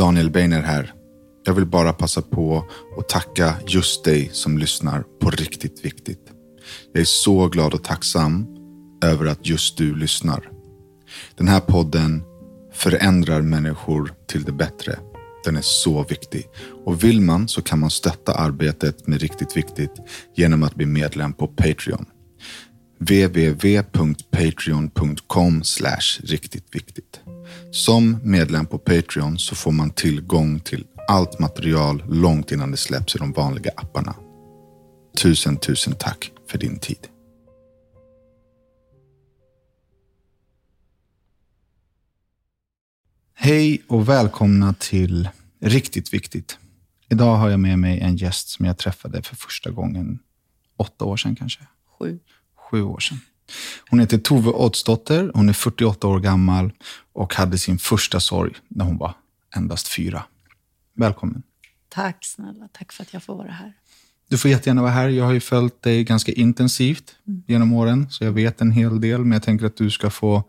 Daniel Beiner här. Jag vill bara passa på att tacka just dig som lyssnar på Riktigt Viktigt. Jag är så glad och tacksam över att just du lyssnar. Den här podden förändrar människor till det bättre. Den är så viktig. Och vill man så kan man stötta arbetet med Riktigt Viktigt genom att bli medlem på Patreon www.patreon.com riktigt viktigt. Som medlem på Patreon så får man tillgång till allt material långt innan det släpps i de vanliga apparna. Tusen, tusen tack för din tid. Hej och välkomna till Riktigt Viktigt. Idag har jag med mig en gäst som jag träffade för första gången åtta år sedan kanske. Sju. Sju år sedan. Hon heter Tove Oddsdotter, hon är 48 år gammal och hade sin första sorg när hon var endast fyra. Välkommen. Tack snälla, tack för att jag får vara här. Du får jättegärna vara här. Jag har ju följt dig ganska intensivt genom åren, så jag vet en hel del. Men jag tänker att du ska få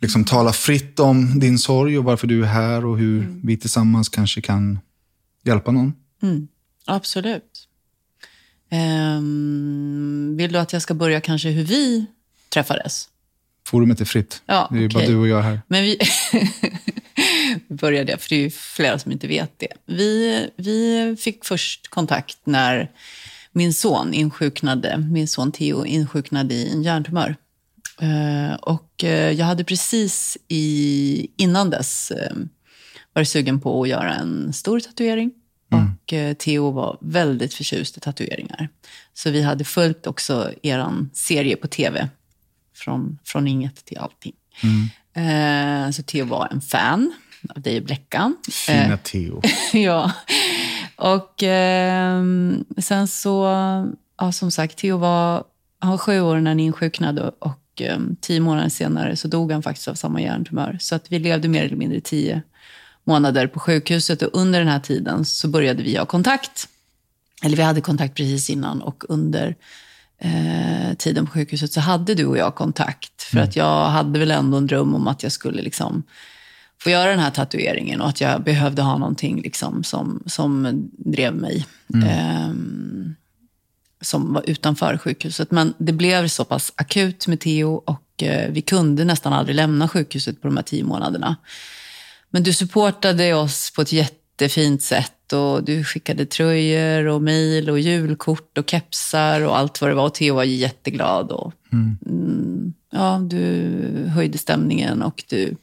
liksom tala fritt om din sorg och varför du är här och hur vi tillsammans kanske kan hjälpa någon. Mm. Absolut. Ehm, vill du att jag ska börja kanske hur vi träffades? Forumet är fritt. Ja, det är bara okej. du och jag här. Men vi, börjar det, för det är flera som inte vet det. Vi, vi fick först kontakt när min son insjuknade, min son Theo insjuknade i en hjärntumör. Eh, och eh, jag hade precis i, innan dess eh, varit sugen på att göra en stor tatuering. Och eh, Theo var väldigt förtjust i tatueringar. Så vi hade följt också er serie på tv. Från, från inget till allting. Eh, så Theo var en fan av dig och Bleckan. Fina Theo. ja. Och ehm, sen så, ja, som sagt, Theo var, han var sju år när han insjuknade och ehm, tio månader senare så dog han faktiskt av samma hjärntumör. Så att vi levde mer eller mindre tio månader på sjukhuset och under den här tiden så började vi ha kontakt. Eller vi hade kontakt precis innan och under eh, tiden på sjukhuset så hade du och jag kontakt. För att jag hade väl ändå en dröm om att jag skulle liksom få göra den här tatueringen och att jag behövde ha någonting liksom som, som drev mig. Ehm, som var utanför sjukhuset. Men det blev så pass akut med Theo och eh, vi kunde nästan aldrig lämna sjukhuset på de här tio månaderna. Men du supportade oss på ett jättefint sätt och du skickade tröjor och mejl och julkort och kepsar och allt vad det var. Och Theo var jätteglad. Och, mm, ja, du höjde stämningen och du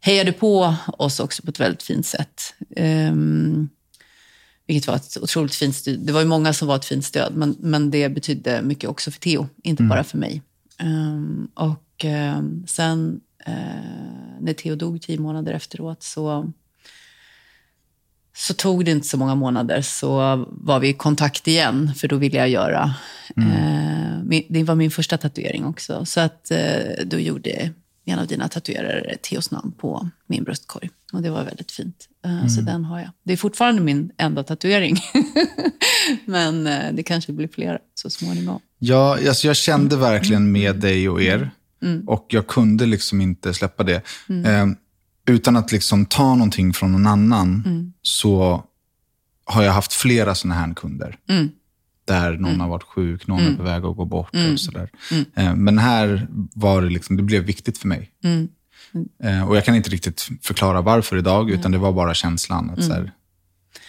hejade på oss också på ett väldigt fint sätt. Ehm, vilket var ett otroligt fint stöd. Det var ju många som var ett fint stöd, men, men det betydde mycket också för Theo, inte bara för mig. Ehm, och ehm, sen när Theo dog tio månader efteråt så, så tog det inte så många månader så var vi i kontakt igen, för då ville jag göra... Eh, min, det var min första tatuering också, så att eh, då gjorde en av dina tatuerare Theos namn på min bröstkorg. Och det var väldigt fint. Eh, Så den har jag. Det är fortfarande min enda tatuering. Men eh, det kanske blir fler så småningom. Ja, alltså jag kände verkligen med dig och er. Mm. Och jag kunde liksom inte släppa det. Eh, utan att liksom ta någonting från någon annan Mm. så har jag haft flera sådana här kunder. Mm. Där någon har varit sjuk, någon är på väg att gå bort och sådär. Eh, men här var det liksom, det blev viktigt för mig. Mm. Eh, och jag kan inte riktigt förklara varför idag, utan det var bara känslan att så här,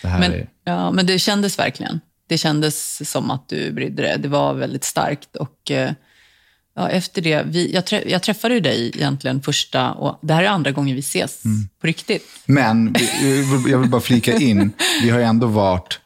det här Men, är... ja, men det kändes verkligen. Det kändes som att du brydde dig. Det var väldigt starkt. Och, eh, ja, efter det, vi, jag, trä, jag träffade ju dig egentligen första, och det här är andra gången vi ses på riktigt. Men jag vill bara flika in, vi har ju ändå varit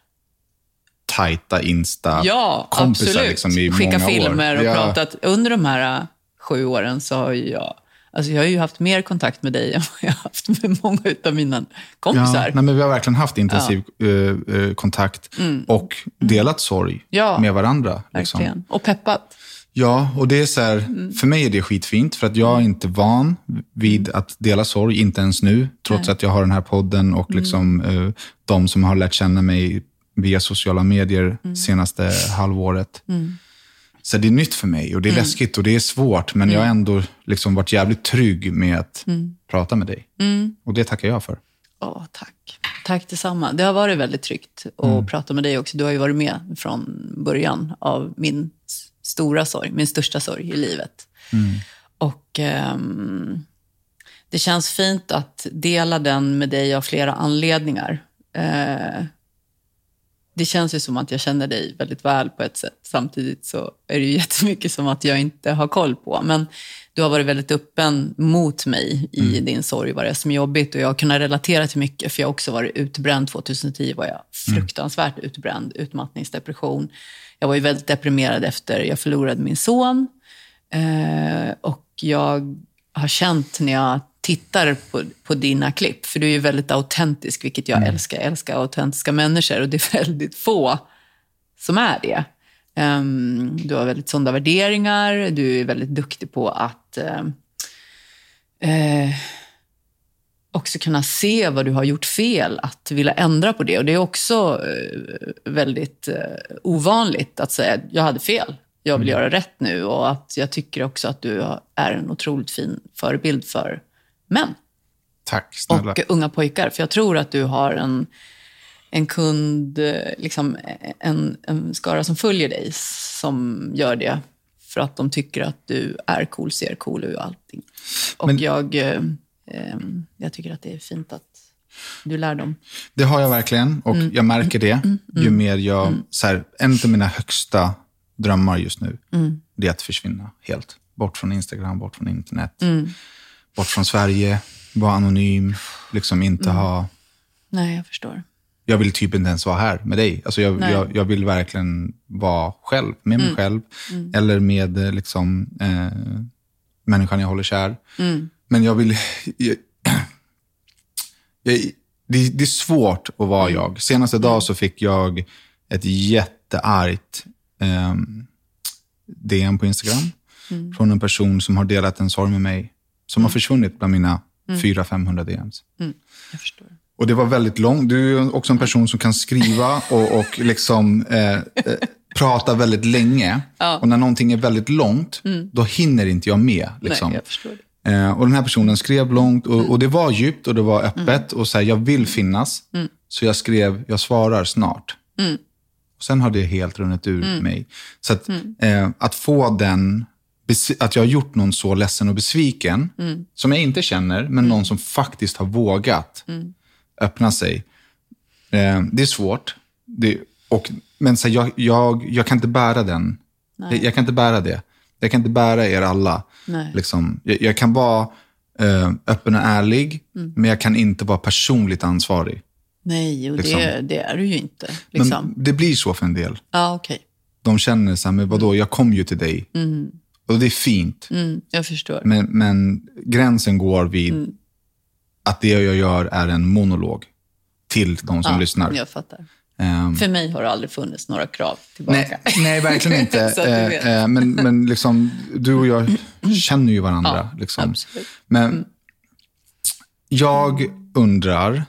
tajta Insta-kompisar Ja, liksom, i Skicka många filmer år. och ja. pratat. Under de här äh, sju åren så har ju jag, alltså jag har ju haft mer kontakt med dig än vad jag har haft med många av mina Ja, kompisar. nej, men vi har verkligen haft intensiv eh, eh, kontakt och delat sorg Mm. Ja, med varandra. Liksom. Verkligen. Och peppat. Ja, och det är så här, Mm. för mig är det skitfint, för att jag är inte van vid Mm. att dela sorg, inte ens nu, trots att jag har den här podden och Mm. liksom, eh, de som har lärt känna mig via sociala medier Mm. senaste halvåret. Så det är nytt för mig och det är Mm. läskigt och det är svårt, men jag har ändå liksom varit jävligt trygg med att Mm. prata med dig. Och det tackar jag för. Åh, tack. Tack detsamma. Det har varit väldigt tryggt att Mm. prata med dig också. Du har ju varit med från början av min stora sorg, min största sorg i livet. Mm. Och ehm, det känns fint att dela den med dig av flera anledningar. Eh, det känns ju som att jag känner dig väldigt väl på ett sätt. Samtidigt så är det ju jättemycket som att jag inte har koll på. Men du har varit väldigt öppen mot mig i din sorg, vad det är som är jobbigt. Och jag har kunnat relatera till mycket, för jag har också varit utbränd. 2010 var jag fruktansvärt utbränd, utmattningsdepression. Jag var ju väldigt deprimerad efter jag förlorade min son. Eh, och jag har känt när jag tittar på, på dina klipp, för du är ju väldigt autentisk, vilket jag älskar. Jag älskar autentiska människor och det är väldigt få som är det. Ehm, du har väldigt sunda värderingar, du är väldigt duktig på att ehm, eh, också kunna se vad du har gjort fel, att vilja ändra på det. Och det är också eh, väldigt ovanligt att säga jag hade fel, jag vill göra rätt nu. Och att jag tycker också att du är en otroligt fin förebild för män Tack snälla. och unga pojkar. För jag tror att du har en, en kund, liksom en, en skara som följer dig, som gör det för att de tycker att du är cool, ser cool ut och allting. Och Men- jag, eh, eh, jag tycker att det är fint att du lär dem. Det har jag verkligen och Mm. jag märker det ju mer jag... Så här, en av mina högsta drömmar just nu, Mm. det är att försvinna helt. Bort från Instagram, bort från internet. Mm. Bort från Sverige, vara anonym, liksom inte Mm. ha... Nej, jag förstår. Jag vill typ inte ens vara här med dig. Alltså jag, jag, jag vill verkligen vara själv, med mig själv. Eller med eh, liksom, eh, människan jag håller kär. Men jag vill... Jag, det, det är svårt att vara jag. Senaste dag så fick jag ett jätteargt ehm, DM på Instagram från en person som har delat en sorg med mig. Som har försvunnit bland mina 400-500 DMs. Jag förstår. Och det var väldigt långt. Du är också en person som kan skriva och, och liksom, eh, eh, prata väldigt länge. Och när någonting är väldigt långt, då hinner inte jag med. Liksom. Nej, jag. Eh, och den här personen skrev långt och, och det var djupt och det var öppet. Och så här, jag vill finnas. Så jag skrev, jag svarar snart. Och sen har det helt runnit ur mig. Så att, eh, att få den, att jag har gjort någon så ledsen och besviken, som jag inte känner, men någon som faktiskt har vågat öppna sig. Eh, det är svårt. Det, och, men så här, jag, jag, jag kan inte bära den. Jag, jag kan inte bära det. Jag kan inte bära er alla. Nej. Liksom, jag, jag kan vara eh, öppen och ärlig, men jag kan inte vara personligt ansvarig. Nej, och Liksom. det, det är du ju inte. Liksom. Men det blir så för en del. Ja, okej. De känner så här, men vadå, jag kom ju till dig. Och det är fint. Mm, jag förstår. Men, men gränsen går vid att det jag gör är en monolog till de som ja, lyssnar. Jag fattar. Ehm, För mig har det aldrig funnits några krav tillbaka. nej, nej, verkligen inte. Eh, eh, men men liksom, du och jag känner ju varandra. Ja, liksom. absolut. Men jag undrar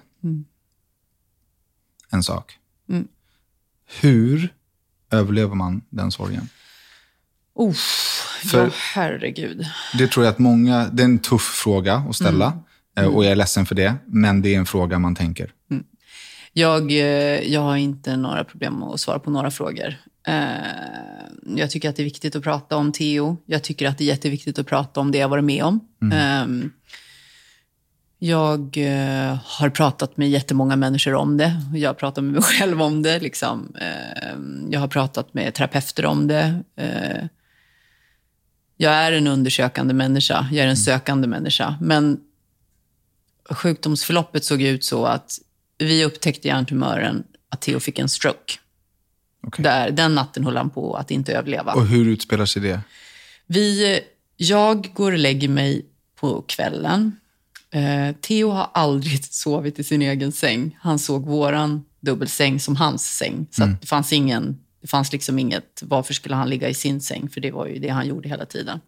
en sak. Mm. Hur överlever man den sorgen? För- ja, herregud. Det tror jag att många, det är en tuff fråga att ställa. Mm. eh, Och jag är ledsen för det. Men det är en fråga man tänker. Jag, eh, jag har inte några problem att svara på några frågor. Eh, Jag tycker att det är viktigt att prata om Theo. Jag tycker att det är jätteviktigt att prata om det jag varit med om. Eh, Jag eh, har pratat med jättemånga människor om det. Jag har pratat med mig själv om det. Liksom. Eh, Jag har pratat med terapeuter om det. Jag är en undersökande människa. Jag är en sökande människa. Men sjukdomsförloppet såg ut så att vi upptäckte hjärntumören att Theo fick en stroke. Okej. Där, den natten höll han på att inte överleva. Och hur utspelar sig det? Vi, jag går och lägger mig på kvällen. Eh, Theo har aldrig sovit i sin egen säng. Han såg våran dubbelsäng som hans säng. Så att det fanns ingen, det fanns liksom inget, varför skulle han ligga i sin säng? För det var ju det han gjorde hela tiden.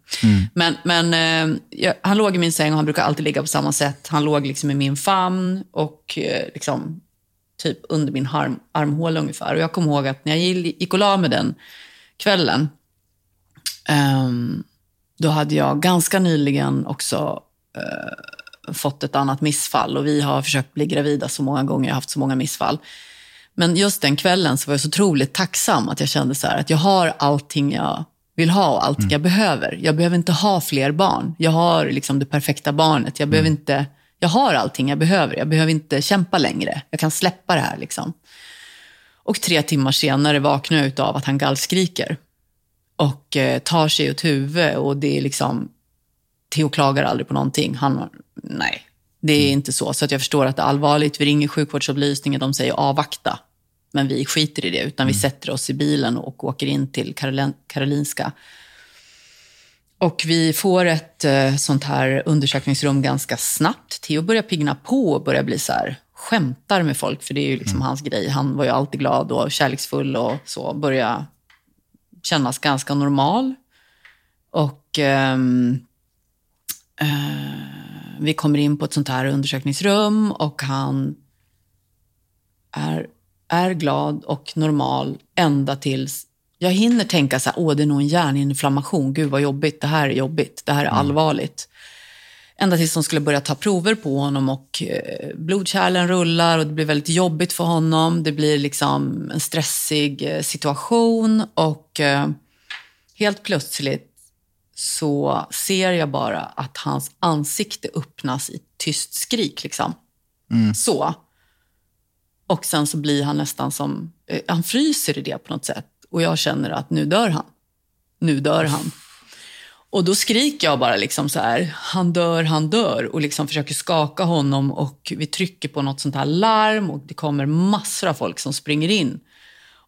Men, men eh, han låg i min säng och han brukar alltid ligga på samma sätt. Han låg liksom i min famn och eh, liksom typ under min arm, armhåla ungefär. Och jag kommer ihåg att när jag gick och la med den kvällen, ehm, då hade jag ganska nyligen också eh, fått ett annat missfall och vi har försökt bli gravida så många gånger, jag har haft så många missfall. Men just den kvällen så var jag så otroligt tacksam att jag kände så här, att jag har allting jag vill ha och allting jag behöver. Jag behöver inte ha fler barn. Jag har liksom det perfekta barnet. Jag, behöver inte, jag har allting jag behöver. Jag behöver inte kämpa längre. Jag kan släppa det här. Liksom. Och tre timmar senare vaknar jag av att han gallskriker och eh, tar sig åt huvudet och det är liksom, Theo klagar aldrig på någonting. Han, nej, det är inte så. Så att jag förstår att det är allvarligt. Vi ringer sjukvårdsupplysningen, de säger avvakta. Men vi skiter i det, utan vi sätter oss i bilen och åker in till Karolin, Karolinska. Och vi får ett eh, sånt här undersökningsrum ganska snabbt. Theo börjar pigna på och börjar bli så här, skämtar med folk, för det är ju liksom hans grej. Han var ju alltid glad och kärleksfull och så. Börjar kännas ganska normal. Och ehm, eh, vi kommer in på ett sånt här undersökningsrum och han är, är glad och normal ända tills jag hinner tänka så här, åh det är nog en hjärninflammation, gud vad jobbigt, det här är jobbigt, det här är allvarligt. Ända tills de skulle börja ta prover på honom och eh, blodkärlen rullar och det blir väldigt jobbigt för honom. Det blir liksom en stressig eh, situation och eh, helt plötsligt så ser jag bara att hans ansikte öppnas i tyst skrik. Liksom. Så. Och sen så blir han nästan som, eh, han fryser i det på något sätt. Och jag känner att nu dör han. Nu dör han. Och då skriker jag bara liksom så här, han dör, han dör. Och liksom försöker skaka honom och vi trycker på något sånt här larm och det kommer massor av folk som springer in.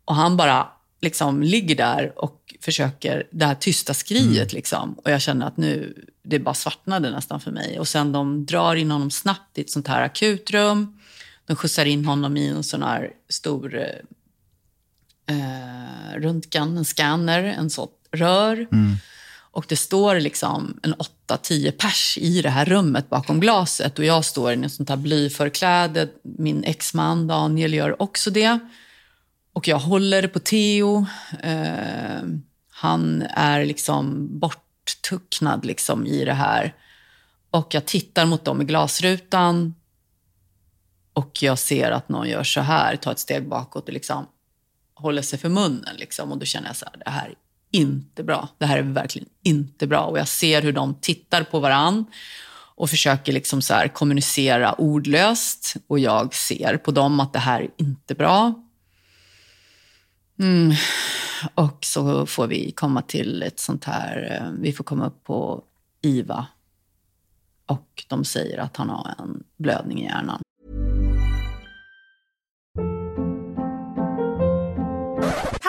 Och han bara liksom ligger där och försöker, det här tysta skriet liksom. Och jag känner att nu, det bara svartnade nästan för mig. Och sen de drar in honom snabbt i ett sånt här akutrum. De skjutsar in honom i en sån här stor eh, eh, röntgen, en scanner, en sånt rör. Och det står liksom en 8-10 pers i det här rummet bakom glaset och jag står i en sånt här blyförkläde. Min exman Daniel gör också det. Och jag håller på Theo. Eh, han är liksom borttucknad liksom i det här. Och jag tittar mot dem i glasrutan och jag ser att någon gör så här, tar ett steg bakåt och liksom håller sig för munnen. Liksom. Och då känner jag så här, det här är inte bra. Det här är verkligen inte bra. Och jag ser hur de tittar på varann och försöker liksom så här kommunicera ordlöst. Och jag ser på dem att det här är inte bra. Mm. Och så får vi komma till ett sånt här, eh, vi får komma upp på IVA. Och de säger att han har en blödning i hjärnan.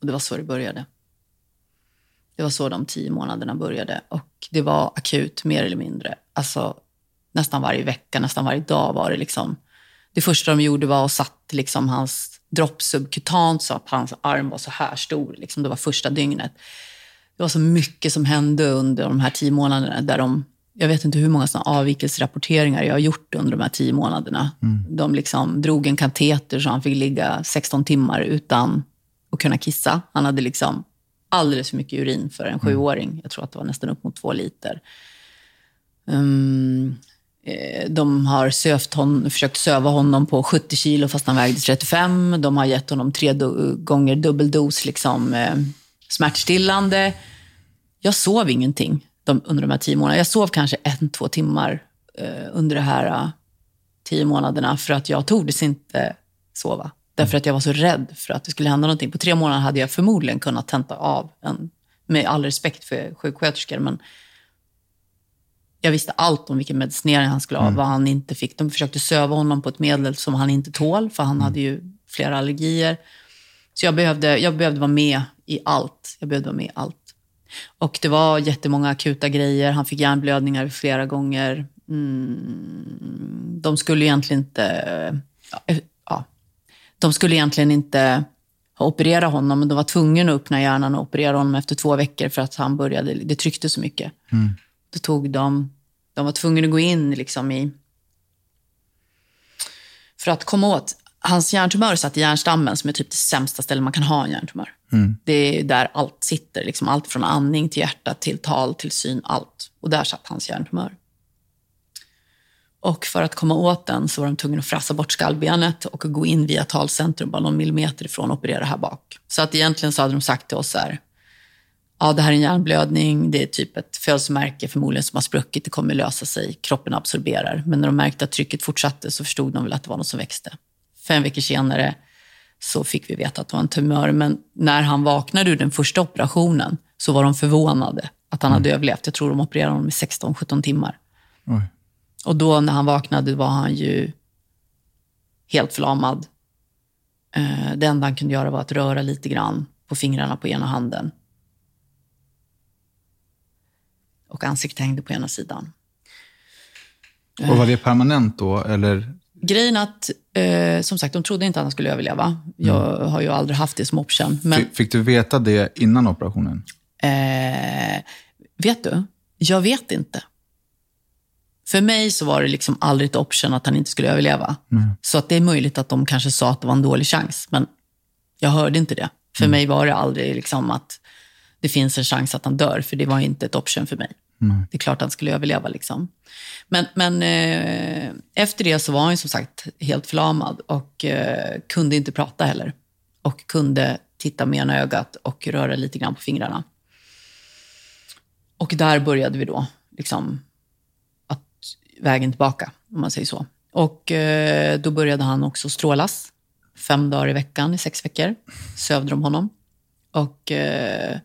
Och det var så det började. Det var så de tio månaderna började. Och det var akut, mer eller mindre. Alltså nästan varje vecka, nästan varje dag var det liksom. Det första de gjorde var att satt liksom hans dropp subkutant så att hans arm var så här stor. Liksom. Det var första dygnet. Det var så mycket som hände under de här tio månaderna där de jag vet inte hur många såna avvikelserapporteringar jag har gjort under de här tio månaderna. De liksom drog en kateter så han fick ligga 16 timmar utan att kunna kissa. Han hade liksom alldeles för mycket urin för en sjuåring. Jag tror att det var nästan upp mot två liter. Um, de har sövt hon, försökt söva honom på 70 kilo fast han vägde 35. De har gett honom tre do- gånger dubbeldos liksom, eh, smärtstillande. Jag sov ingenting de, under de här tio månaderna. Jag sov kanske en, två timmar eh, under de här eh, tio månaderna för att jag tordes inte sova. Därför att jag var så rädd för att det skulle hända någonting. På tre månader hade jag förmodligen kunnat tenta av en, med all respekt för sjuksköterskor, men jag visste allt om vilken medicinering han skulle ha, vad han inte fick. De försökte söva honom på ett medel som han inte tål, för han hade ju flera allergier. Så jag behövde, jag behövde vara med i allt. Jag behövde vara med i allt. Och det var jättemånga akuta grejer. Han fick hjärnblödningar flera gånger. Mm, de skulle egentligen inte... Ja, de skulle egentligen inte ha opererat honom, men de var tvungna att öppna hjärnan och operera honom efter två veckor för att han började, det tryckte så mycket. Mm. Då tog de, de var tvungna att gå in liksom i... För att komma åt, hans hjärntumör satt i hjärnstammen som är typ det sämsta stället man kan ha en hjärntumör. Mm. Det är där allt sitter, liksom allt från andning till hjärta till tal till syn, allt. Och där satt hans hjärntumör. Och för att komma åt den så var de tvungna att frassa bort skallbenet och gå in via talcentrum bara någon millimeter ifrån och operera här bak. Så att egentligen så hade de sagt till oss så här, ja det här är en hjärnblödning, det är typ ett födelsemärke förmodligen som har spruckit, det kommer lösa sig, kroppen absorberar. Men när de märkte att trycket fortsatte så förstod de väl att det var något som växte. Fem veckor senare så fick vi veta att det var en tumör, men när han vaknade ur den första operationen så var de förvånade att han hade överlevt. Jag tror de opererade honom i 16-17 timmar. Oj. Och då när han vaknade var han ju helt förlamad. Eh, Det enda han kunde göra var att röra lite grann på fingrarna på ena handen. Och ansiktet hängde på ena sidan. Och var det permanent då, eller? Grejen att, eh, som sagt, de trodde inte att han skulle överleva. Jag har ju aldrig haft det som option. Men Fick, fick du veta det innan operationen? Eh, vet du, jag vet inte. För mig så var det liksom aldrig ett option att han inte skulle överleva. Så att det är möjligt att de kanske sa att det var en dålig chans, men jag hörde inte det. För mig var det aldrig liksom att det finns en chans att han dör, för det var inte ett option för mig. Det är klart att han skulle överleva. Liksom. Men, men eh, efter det så var han som sagt helt förlamad och eh, kunde inte prata heller. Och kunde titta med ena ögat och röra lite grann på fingrarna. Och där började vi då, liksom, vägen tillbaka, om man säger så. Och eh, då började han också strålas. Fem dagar i veckan i sex veckor sövde de honom. Och eh,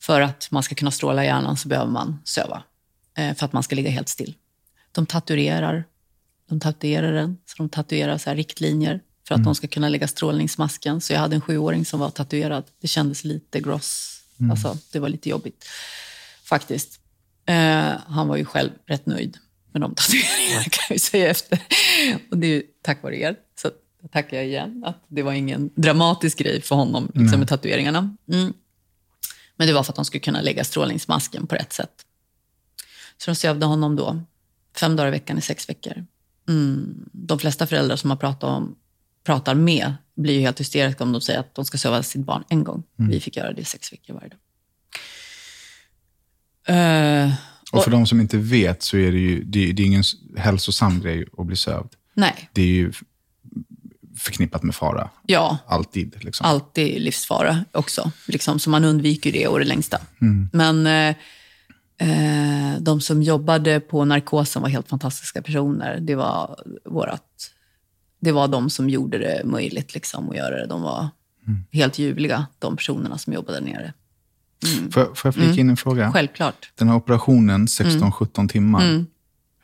för att man ska kunna stråla hjärnan så behöver man söva. Eh, för att man ska ligga helt still. De tatuerar. De tatuerar den. Så de tatuerar så riktlinjer för att de ska kunna lägga strålningsmasken. Så jag hade en sjuåring som var tatuerad. Det kändes lite gross. Alltså, det var lite jobbigt faktiskt. Eh, han var ju själv rätt nöjd med de tatueringarna kan jag ju säga efter. Och det är ju tack vare er. Så tackar jag igen att det var ingen dramatisk grej för honom liksom, med tatueringarna. Mm. Men det var för att de skulle kunna lägga strålningsmasken på rätt sätt. Så de sövde honom då, fem dagar i veckan i sex veckor. Mm. De flesta föräldrar som man pratar, om, pratar med blir ju helt hysteriska om de säger att de ska söva sitt barn en gång. Vi fick göra det i sex veckor varje dag. Eh, Och för de som inte vet så är det ju det, det är ingen hälsosam grej att bli sövd. nej, Det är ju förknippat med fara. ja, Alltid. Liksom. alltid livsfara också. Liksom, så man undviker det å det längsta. Men eh, eh, de som jobbade på narkosen var helt fantastiska personer. Det var, vårat, det var de som gjorde det möjligt liksom, att göra det. De var helt ljuvliga, de personerna som jobbade där nere. Får, jag- får jag flika in en fråga? Självklart. Den här operationen, 16-17 timmar.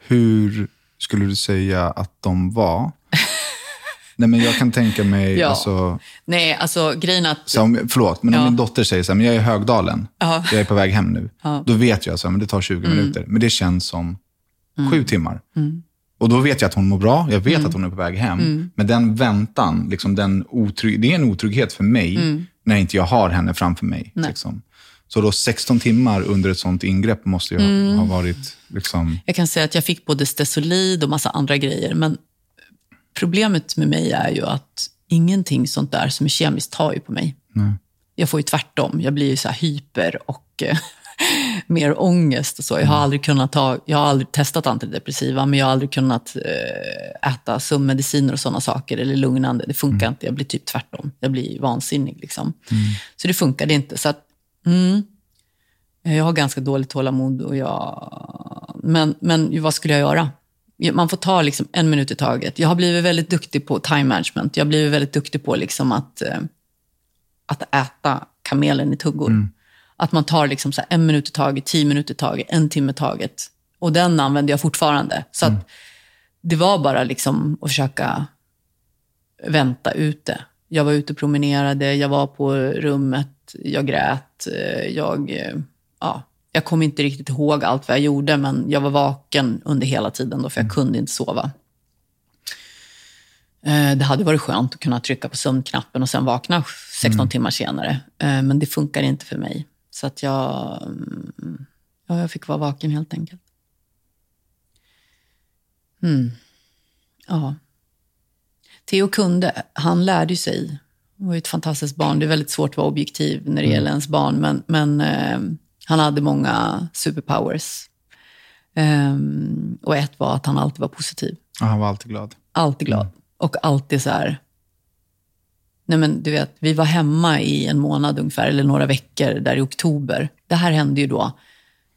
Hur skulle du säga att de var? Nej, men jag kan tänka mig... Ja. Alltså, Nej, alltså grejen att... så om, förlåt, men om Ja. min dotter säger så här, men jag är i Högdalen, Ja. jag är på väg hem nu. Ja. Mm. Då vet jag att det tar 20 minuter. Men det känns som sju timmar. Och då vet jag att hon mår bra, jag vet Mm. att hon är på väg hem. Men den väntan, liksom den otrygg, det är en otrygghet för mig Mm. när inte jag har henne framför mig. Liksom. Så då 16 timmar under ett sånt ingrepp måste ju ha, Mm. ha varit... Liksom, Jag kan säga att jag fick både Stesolid och massa andra grejer. Men problemet med mig är ju att ingenting sånt där som är kemiskt tar ju på mig. Jag får ju tvärtom. Jag blir ju så hyper och eh, mer ångest och så. Jag har aldrig kunnat ta, jag har aldrig testat antidepressiva, men jag har aldrig kunnat eh, äta sömnmediciner och sådana saker, eller lugnande. Det funkar inte. Jag blir typ tvärtom. Jag blir vansinnig liksom. Så det funkade inte. Så att, mm, jag har ganska dåligt tålamod och jag... Men, men vad skulle jag göra? Man får ta liksom en minut i taget. Jag har blivit väldigt duktig på time management. Jag har blivit väldigt duktig på liksom att, eh, att äta kamelen i tuggor. Att man tar liksom så en minut i taget, tio minuter i taget, en timme i taget. Och den använder jag fortfarande. Så att det var bara liksom att försöka vänta ute. Jag var ute och promenerade, jag var på rummet, jag grät, eh, jag... eh, ja, jag kommer inte riktigt ihåg allt vad jag gjorde, men jag var vaken under hela tiden då, för jag kunde inte sova. Eh, Det hade varit skönt att kunna trycka på sömnknappen och sen vakna 16 timmar senare. Men det funkar inte för mig. Så att jag, mm, ja, jag fick vara vaken helt enkelt. Mm. Ja. Theo kunde, han lärde sig. Han var ett fantastiskt barn. Det är väldigt svårt att vara objektiv när det gäller ens barn, men, men eh, han hade många superpowers. Ehm, och ett var att han alltid var positiv. Ja, han var alltid glad. Alltid glad. Och alltid så här... Nej men du vet, vi var hemma i en månad ungefär, eller några veckor där i oktober. Det här hände ju då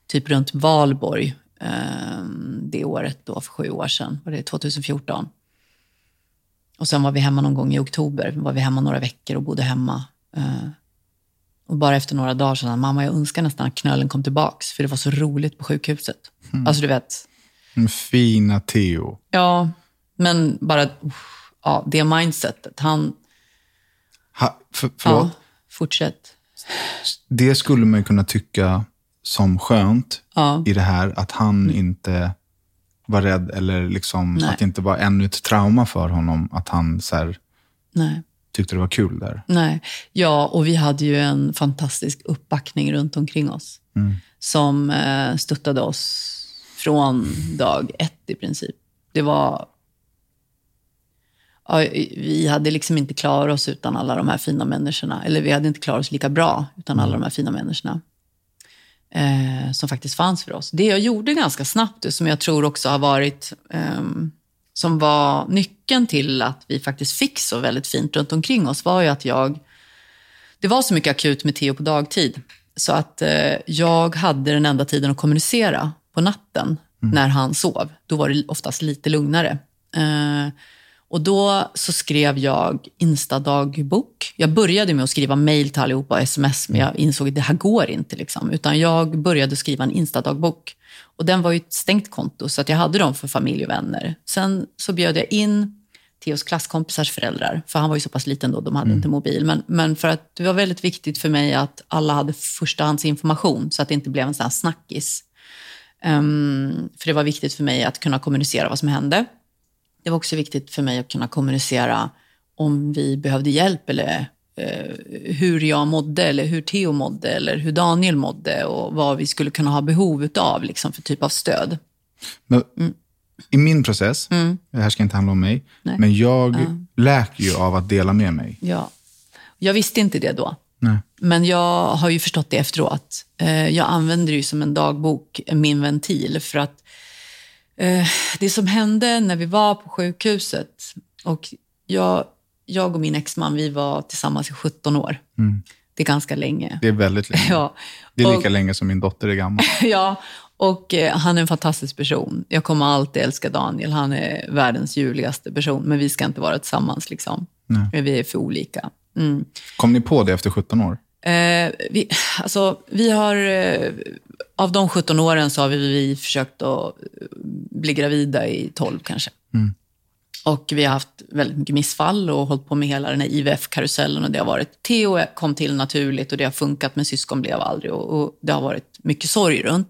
typ runt Valborg eh, det året då för sju år sedan. Var det 2014? Och sen var vi hemma någon gång i oktober. Var vi hemma några veckor och bodde hemma. Eh, och bara efter några dagar sa han, mamma jag önskar nästan att knölen kom tillbaks, för det var så roligt på sjukhuset. Alltså du vet, fina Theo. Ja, men bara ja, det mindsetet. Han, Ha, för, förlåt? ja, fortsätt. Det skulle man ju kunna tycka som skönt Ja. i det här, att han inte var rädd eller liksom, Nej. att det inte var ännu ett trauma för honom att han så här, tyckte det var kul där. nej. Ja, och vi hade ju en fantastisk uppbackning runt omkring oss. Som eh, stöttade oss från dag ett i princip. Det var... Ja, vi hade liksom inte klarat oss utan alla de här fina människorna. Eller vi hade inte klarat oss lika bra utan alla de här fina människorna. Eh, som faktiskt fanns för oss. Det jag gjorde ganska snabbt, som jag tror också har varit... ehm, som var nyckeln till att vi faktiskt fick så väldigt fint runt omkring oss, var ju att jag... Det var så mycket akut med Theo på dagtid, så att eh, jag hade den enda tiden att kommunicera på natten när han sov. Då var det oftast lite lugnare. Eh, och då så skrev jag Insta-dagbok. Jag började med att skriva mejl till allihopa och sms, men jag insåg att det här går inte. Liksom. Utan jag började skriva en Insta-dagbok. Och den var ju ett stängt konto, så att jag hade dem för familj och vänner. Sen så bjöd jag in Theos klasskompisars föräldrar, för han var ju så pass liten då, de hade inte mobil. Men, men för att det var väldigt viktigt för mig att alla hade förstahandsinformation, så att det inte blev en sån här snackis. Ehm, för det var viktigt för mig att kunna kommunicera vad som hände. Det var också viktigt för mig att kunna kommunicera om vi behövde hjälp eller eh, hur jag mådde eller hur Theo mådde eller hur Daniel mådde och vad vi skulle kunna ha behov av liksom, för typ av stöd. Men, I min process, det här ska inte handla om mig, Mm. Nej. men jag läker ju av att dela med mig. Ja. Jag visste inte det då. Nej. Men jag har ju förstått det efteråt. Eh, Jag använder det ju som en dagbok, min ventil. För att det som hände när vi var på sjukhuset och jag, jag och min exman, vi var tillsammans i 17 år. Det är ganska länge. Det är väldigt länge. Ja. Det är Och- lika länge som min dotter är gammal. ja, och eh, han är en fantastisk person. Jag kommer alltid älska Daniel. Han är världens ljuvligaste person. Men vi ska inte vara tillsammans. Liksom. Vi är för olika. Mm. Kom ni på det efter 17 år? Eh, vi, alltså, vi har, eh, av de 17 åren så har vi, vi försökt att eh, bli gravida i 12 kanske. Och vi har haft väldigt mycket missfall och hållit på med hela den här IVF-karusellen. Och det har varit, Theo kom till naturligt och det har funkat, men syskon blev aldrig. Och, och det har varit mycket sorg runt.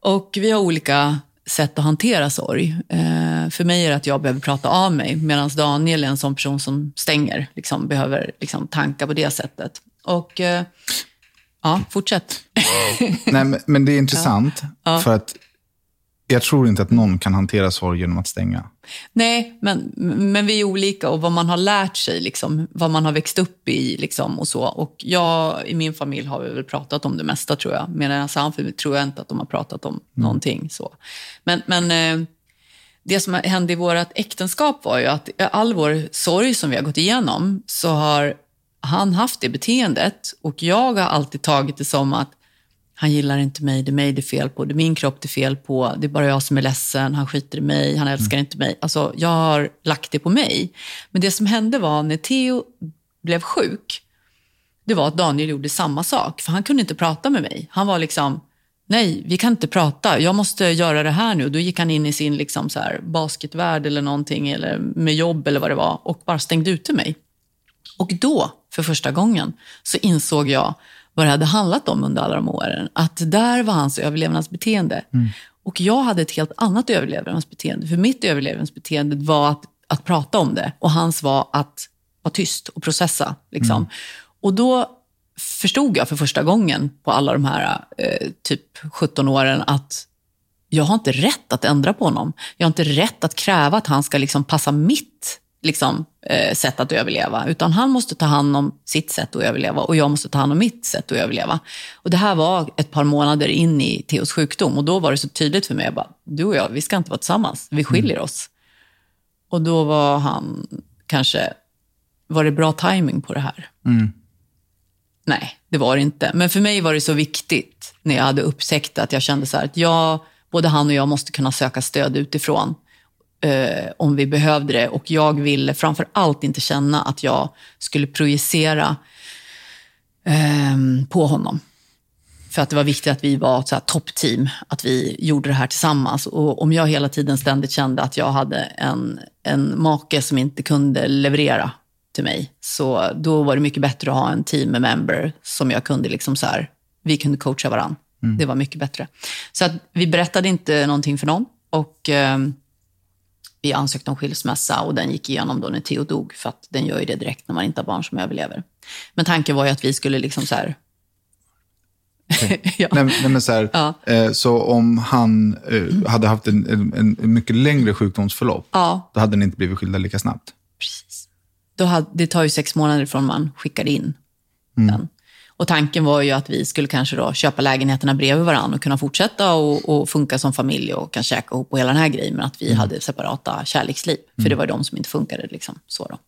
Och vi har olika sätt att hantera sorg. Eh, för mig är det att jag behöver prata av mig, medan Daniel är en sån person som stänger, liksom, behöver liksom, tanka på det sättet. Och eh, ja, fortsätt. Nej, men, det är intressant, för att jag tror inte att någon kan hantera sorg genom att stänga. Nej, men, men vi är olika och vad man har lärt sig, liksom, vad man har växt upp i liksom, och så. Och jag, i min familj har vi väl pratat om det mesta tror jag. Medan hans familj tror jag inte att de har pratat om någonting så. Men, men eh, det som hände i vårt äktenskap var ju att all vår sorg som vi har gått igenom så har han haft det beteendet och jag har alltid tagit det som att han gillar inte mig, det är mig det är fel på, det är min kropp det är fel på, det är bara jag som är ledsen, han skiter i mig, han älskar inte mig. Alltså, jag har lagt det på mig. Men det som hände var när Theo blev sjuk, det var att Daniel gjorde samma sak, för han kunde inte prata med mig. Han var liksom, nej, vi kan inte prata, jag måste göra det här nu. Då gick han in i sin liksom så här basketvärld eller någonting, eller med jobb eller vad det var, och bara stängde ute mig. Och då, för första gången, så insåg jag vad det hade handlat om under alla de åren. Att det där var hans överlevnadsbeteende. Och jag hade ett helt annat överlevnadsbeteende. För mitt överlevnadsbeteende var att, att prata om det och hans var att vara tyst och processa. Liksom. Och då förstod jag för första gången på alla de här eh, typ 17 åren att jag har inte rätt att ändra på honom. Jag har inte rätt att kräva att han ska liksom passa mitt liksom, sätt att överleva. Utan han måste ta hand om sitt sätt att överleva och jag måste ta hand om mitt sätt att överleva. Och Det här var ett par månader in i Theos sjukdom och då var det så tydligt för mig. Jag bara, du och jag, vi ska inte vara tillsammans. Vi skiljer oss. Och då var han kanske, var det bra timing på det här? Nej, det var det inte. Men för mig var det så viktigt när jag hade upptäckt att jag kände så här att jag, både han och jag måste kunna söka stöd utifrån eh, om vi behövde det. Och jag ville framför allt inte känna att jag skulle projicera eh, på honom. För att det var viktigt att vi var ett toppteam, att vi gjorde det här tillsammans. Och om jag hela tiden ständigt kände att jag hade en, en make som inte kunde leverera till mig, så då var det mycket bättre att ha en team member som jag kunde liksom så här, vi kunde coacha varandra. Det var mycket bättre. Så att vi berättade inte någonting för någon. Och eh, vi ansökte om skilsmässa och den gick igenom då när Theo dog, för att den gör ju det direkt när man inte har barn som överlever. Men tanken var ju att vi skulle liksom så här... ja. Nej, nej, men så, här, Ja. eh, så om han eh, hade haft en, en, en mycket längre sjukdomsförlopp, ja, då hade ni inte blivit skilda lika snabbt. precis. Då hade, det tar ju sex månader från man skickade in den. Och tanken var ju att vi skulle kanske då köpa lägenheterna bredvid varandra och kunna fortsätta och, och funka som familj och kan käka ihop och hela den här grejen. Men att vi hade separata kärleksliv. För det var de som inte funkade. Liksom, så då.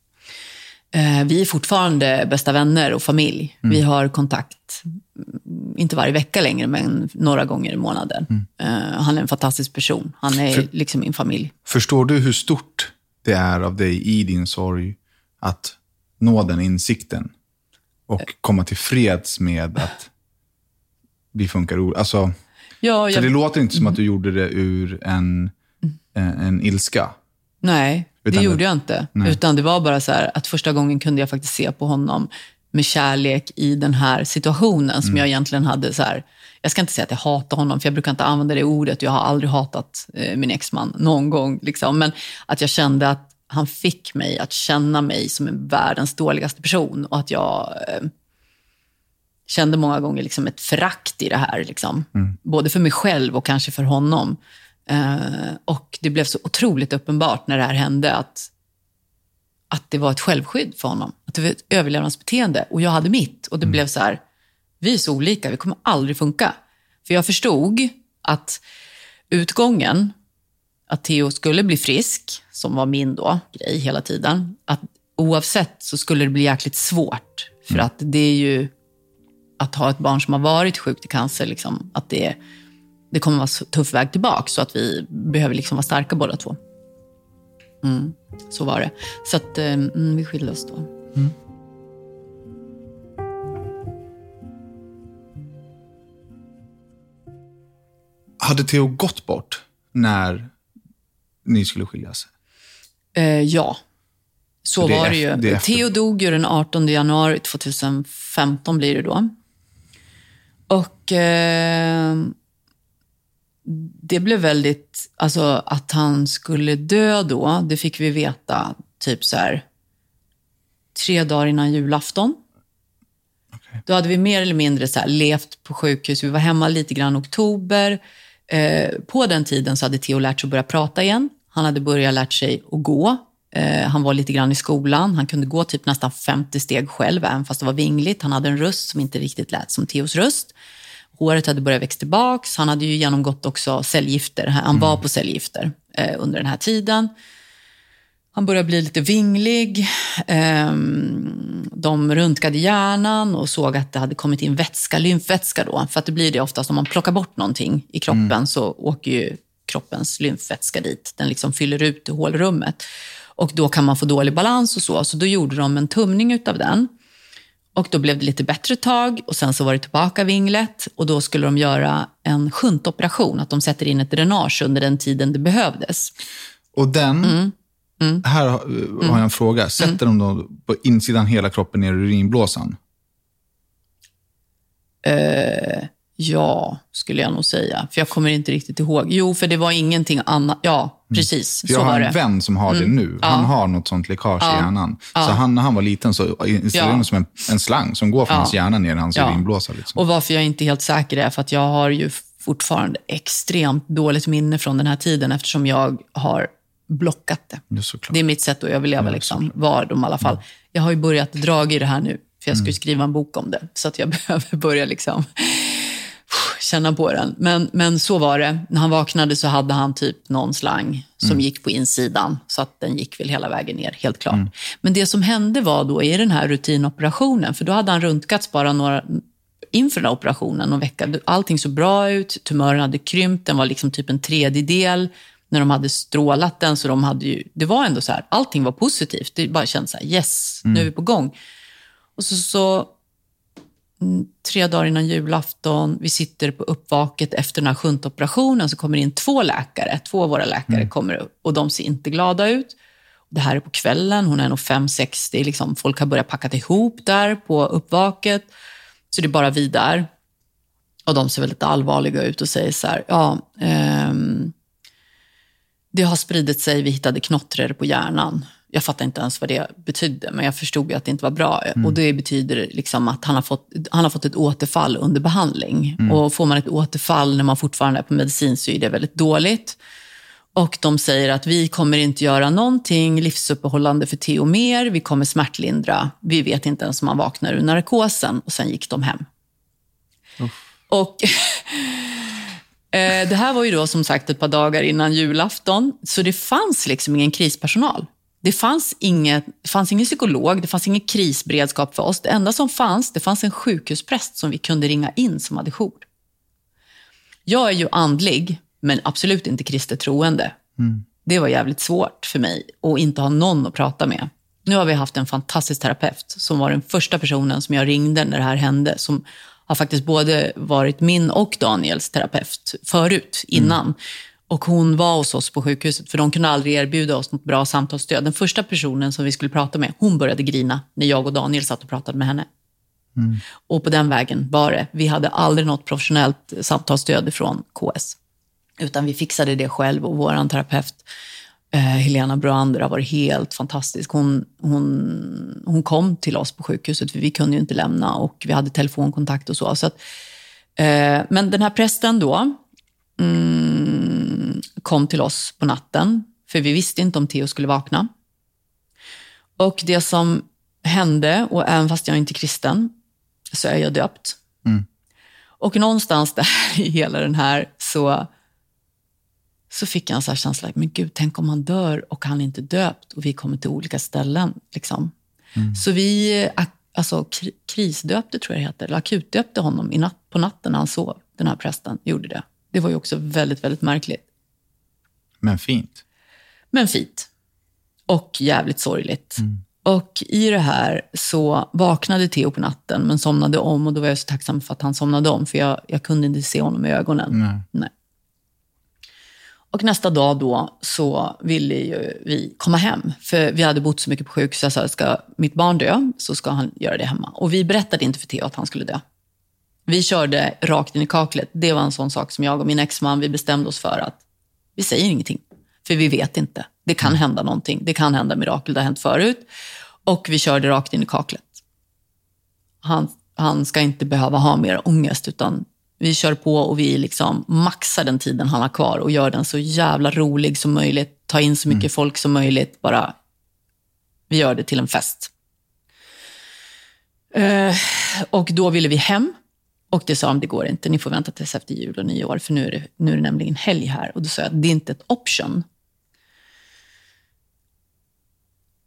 Eh, vi är fortfarande bästa vänner och familj. Vi har kontakt, mm, inte varje vecka längre, men några gånger i månaden. Eh, han är en fantastisk person. Han är För- liksom min familj. Förstår du hur stort det är av dig i din sorg att nå den insikten och komma till freds med att vi funkar olika? Alltså, Ja, för jag, det låter inte som att du gjorde det ur en, en, en ilska. Nej, det Utan det- gjorde jag inte. Nej. Utan det var bara så här att första gången kunde jag faktiskt se på honom med kärlek i den här situationen som jag egentligen hade så här, jag ska inte säga att jag hatar honom, för jag brukar inte använda det ordet. Jag har aldrig hatat eh, min exman någon gång. Liksom. Men att jag kände att han fick mig att känna mig som en världens dåligaste person och att jag eh, kände många gånger liksom ett förakt i det här. Liksom. Både för mig själv och kanske för honom. Eh, och det blev så otroligt uppenbart när det här hände att, att det var ett självskydd för honom. Att det var ett överlevnadsbeteende och jag hade mitt. Och det blev så här, vi är så olika, vi kommer aldrig funka. För jag förstod att utgången, att Theo skulle bli frisk, som var min då, grej hela tiden, att oavsett så skulle det bli jäkligt svårt. För att det är ju att ha ett barn som har varit sjukt i cancer, liksom, att det, det kommer vara så tuff väg tillbaka. Så att vi behöver liksom vara starka båda två. Mm, så var det. Så att eh, mm, vi skilde oss då. Hade Theo gått bort när ni skulle skiljas? Eh, ja, så, det var det ju. det Theo dog ju den 18 januari 2015 blir det då. Och eh, det blev väldigt, alltså att han skulle dö då, det fick vi veta typ så här tre dagar innan julafton. Då hade vi mer eller mindre så här levt på sjukhus. Vi var hemma lite grann i oktober. Eh, på den tiden så hade Theo lärt sig att börja prata igen. Han hade börjat lärt sig att gå. Eh, han var lite grann i skolan. Han kunde gå typ nästan 50 steg själv, även fast det var vingligt. Han hade en röst som inte riktigt lät som Theos röst. Håret hade börjat växa tillbaks. Han hade ju genomgått också cellgifter. Han var på cellgifter eh, under den här tiden. Han började bli lite vinglig. Ehm, De röntgade hjärnan och såg att det hade kommit in vätska, lymfvätska då. För att det blir det oftast om man plockar bort någonting i kroppen så åker ju kroppens lymfvätska dit. Den liksom fyller ut hålrummet. Och då kan man få dålig balans och så. Så då gjorde de en tumning utav den. Och då blev det lite bättre tag och sen så var det tillbaka vinglet och då skulle de göra en shuntoperation, att de sätter in ett dränage under den tiden det behövdes. Och den, Mm. Här har har jag en fråga. Sätter de då på insidan hela kroppen ner i urinblåsan? Eh, ja, skulle jag nog säga. För jag kommer inte riktigt ihåg. Jo, för det var ingenting annat. Ja, precis. För jag har en vän som har det nu. Han Ja. har något sånt läckage i Ja. hjärnan. Ja. Så han, när han var liten så installerade Ja. som en, en slang som går från hans hjärna ner i hans Ja. urinblåsa. Liksom. Och varför jag inte är helt säker är för att jag har ju fortfarande extremt dåligt minne från den här tiden eftersom jag har blockat det. Ja. Det är mitt sätt att överleva, liksom, var de i alla fall. Jag har ju börjat dra i det här nu, för jag ska ju skriva en bok om det. Så att jag behöver börja liksom känna på den. Men, men så var det. När han vaknade så hade han typ någon slang som gick på insidan. Så att den gick väl hela vägen ner, helt klart. Men det som hände var då i den här rutinoperationen, för då hade han röntgats bara några inför den här operationen någon vecka. Allting såg bra ut, tumören hade krympt, den var liksom typ en tredjedel när de hade strålat den. Så de hade ju, det var ändå så här, allting var positivt. Det bara kändes så här, yes, nu är vi på gång. Och så, så mm, tre dagar innan julafton, vi sitter på uppvaket efter den här shuntoperationen, så kommer in två läkare. Två av våra läkare kommer upp och de ser inte glada ut. Det här är på kvällen, hon är nog 5-60, liksom, folk har börjat packa ihop där på uppvaket. Så det är bara vi där. Och de ser väldigt allvarliga ut och säger så här, ja, ehm, det har spridit sig, vi hittade knottror på hjärnan. Jag fattar inte ens vad det betydde, men jag förstod ju att det inte var bra. Och det betyder liksom att han har, fått, han har fått ett återfall under behandling. Och får man ett återfall när man fortfarande är på medicin så är det väldigt dåligt. Och de säger att vi kommer inte göra någonting livsuppehållande för Theo mer. Vi kommer smärtlindra. Vi vet inte ens om han vaknar ur narkosen. Och sen gick de hem. Och eh, det här var ju då som sagt ett par dagar innan julafton. Så det fanns liksom ingen krispersonal. Det fanns, inget, det fanns ingen psykolog, det fanns ingen krisberedskap för oss. Det enda som fanns, det fanns en sjukhuspräst som vi kunde ringa in som hade jour. Jag är ju andlig, men absolut inte kristet troende. Det var jävligt svårt för mig att inte ha någon att prata med. Nu har vi haft en fantastisk terapeut som var den första personen som jag ringde när det här hände. Som har faktiskt både varit min och Daniels terapeut förut, innan. Och hon var hos oss på sjukhuset, för de kunde aldrig erbjuda oss något bra samtalsstöd. Den första personen som vi skulle prata med, hon började grina när jag och Daniel satt och pratade med henne. Och på den vägen var det. Vi hade aldrig något professionellt samtalsstöd från KS. Utan vi fixade det själv och vår terapeut eh, Helena Broander har varit helt fantastisk. Hon, hon, hon kom till oss på sjukhuset för vi kunde ju inte lämna och vi hade telefonkontakt och så. så att, eh, men den här prästen då mm, kom till oss på natten för vi visste inte om Theo skulle vakna. Och det som hände, och även fast jag inte är kristen, så är jag döpt. Och någonstans där i hela den här så, så fick jag en här känsla, men gud, tänk om han dör och han är inte döpt och vi kommer till olika ställen. Liksom. Så vi alltså, kri- krisdöpte, tror jag det heter, eller akutdöpte honom i natt, på natten när han sov. Den här prästen gjorde det. Det var ju också väldigt, väldigt märkligt. Men fint. Men fint. Och jävligt sorgligt. Och i det här så vaknade Theo på natten men somnade om och då var jag så tacksam för att han somnade om för jag, jag kunde inte se honom i ögonen. Nej. Och nästa dag då så ville ju vi komma hem. För vi hade bott så mycket på sjukhus. Jag sa, ska mitt barn dö så ska han göra det hemma. Och vi berättade inte för Theo att han skulle dö. Vi körde rakt in i kaklet. Det var en sån sak som jag och min exman, vi bestämde oss för att vi säger ingenting. För vi vet inte. Det kan hända någonting. Det kan hända mirakel. Det har hänt förut. Och vi körde rakt in i kaklet. Han, han ska inte behöva ha mer ångest, utan vi kör på och vi liksom maxar den tiden han har kvar och gör den så jävla rolig som möjligt. Ta in så mycket folk som möjligt. Bara, vi gör det till en fest. Eh, och då ville vi hem. Och det sa de, det går inte. Ni får vänta tills efter jul och nyår, för nu är det, nu är det nämligen helg här. Och då sa jag, det är inte ett option.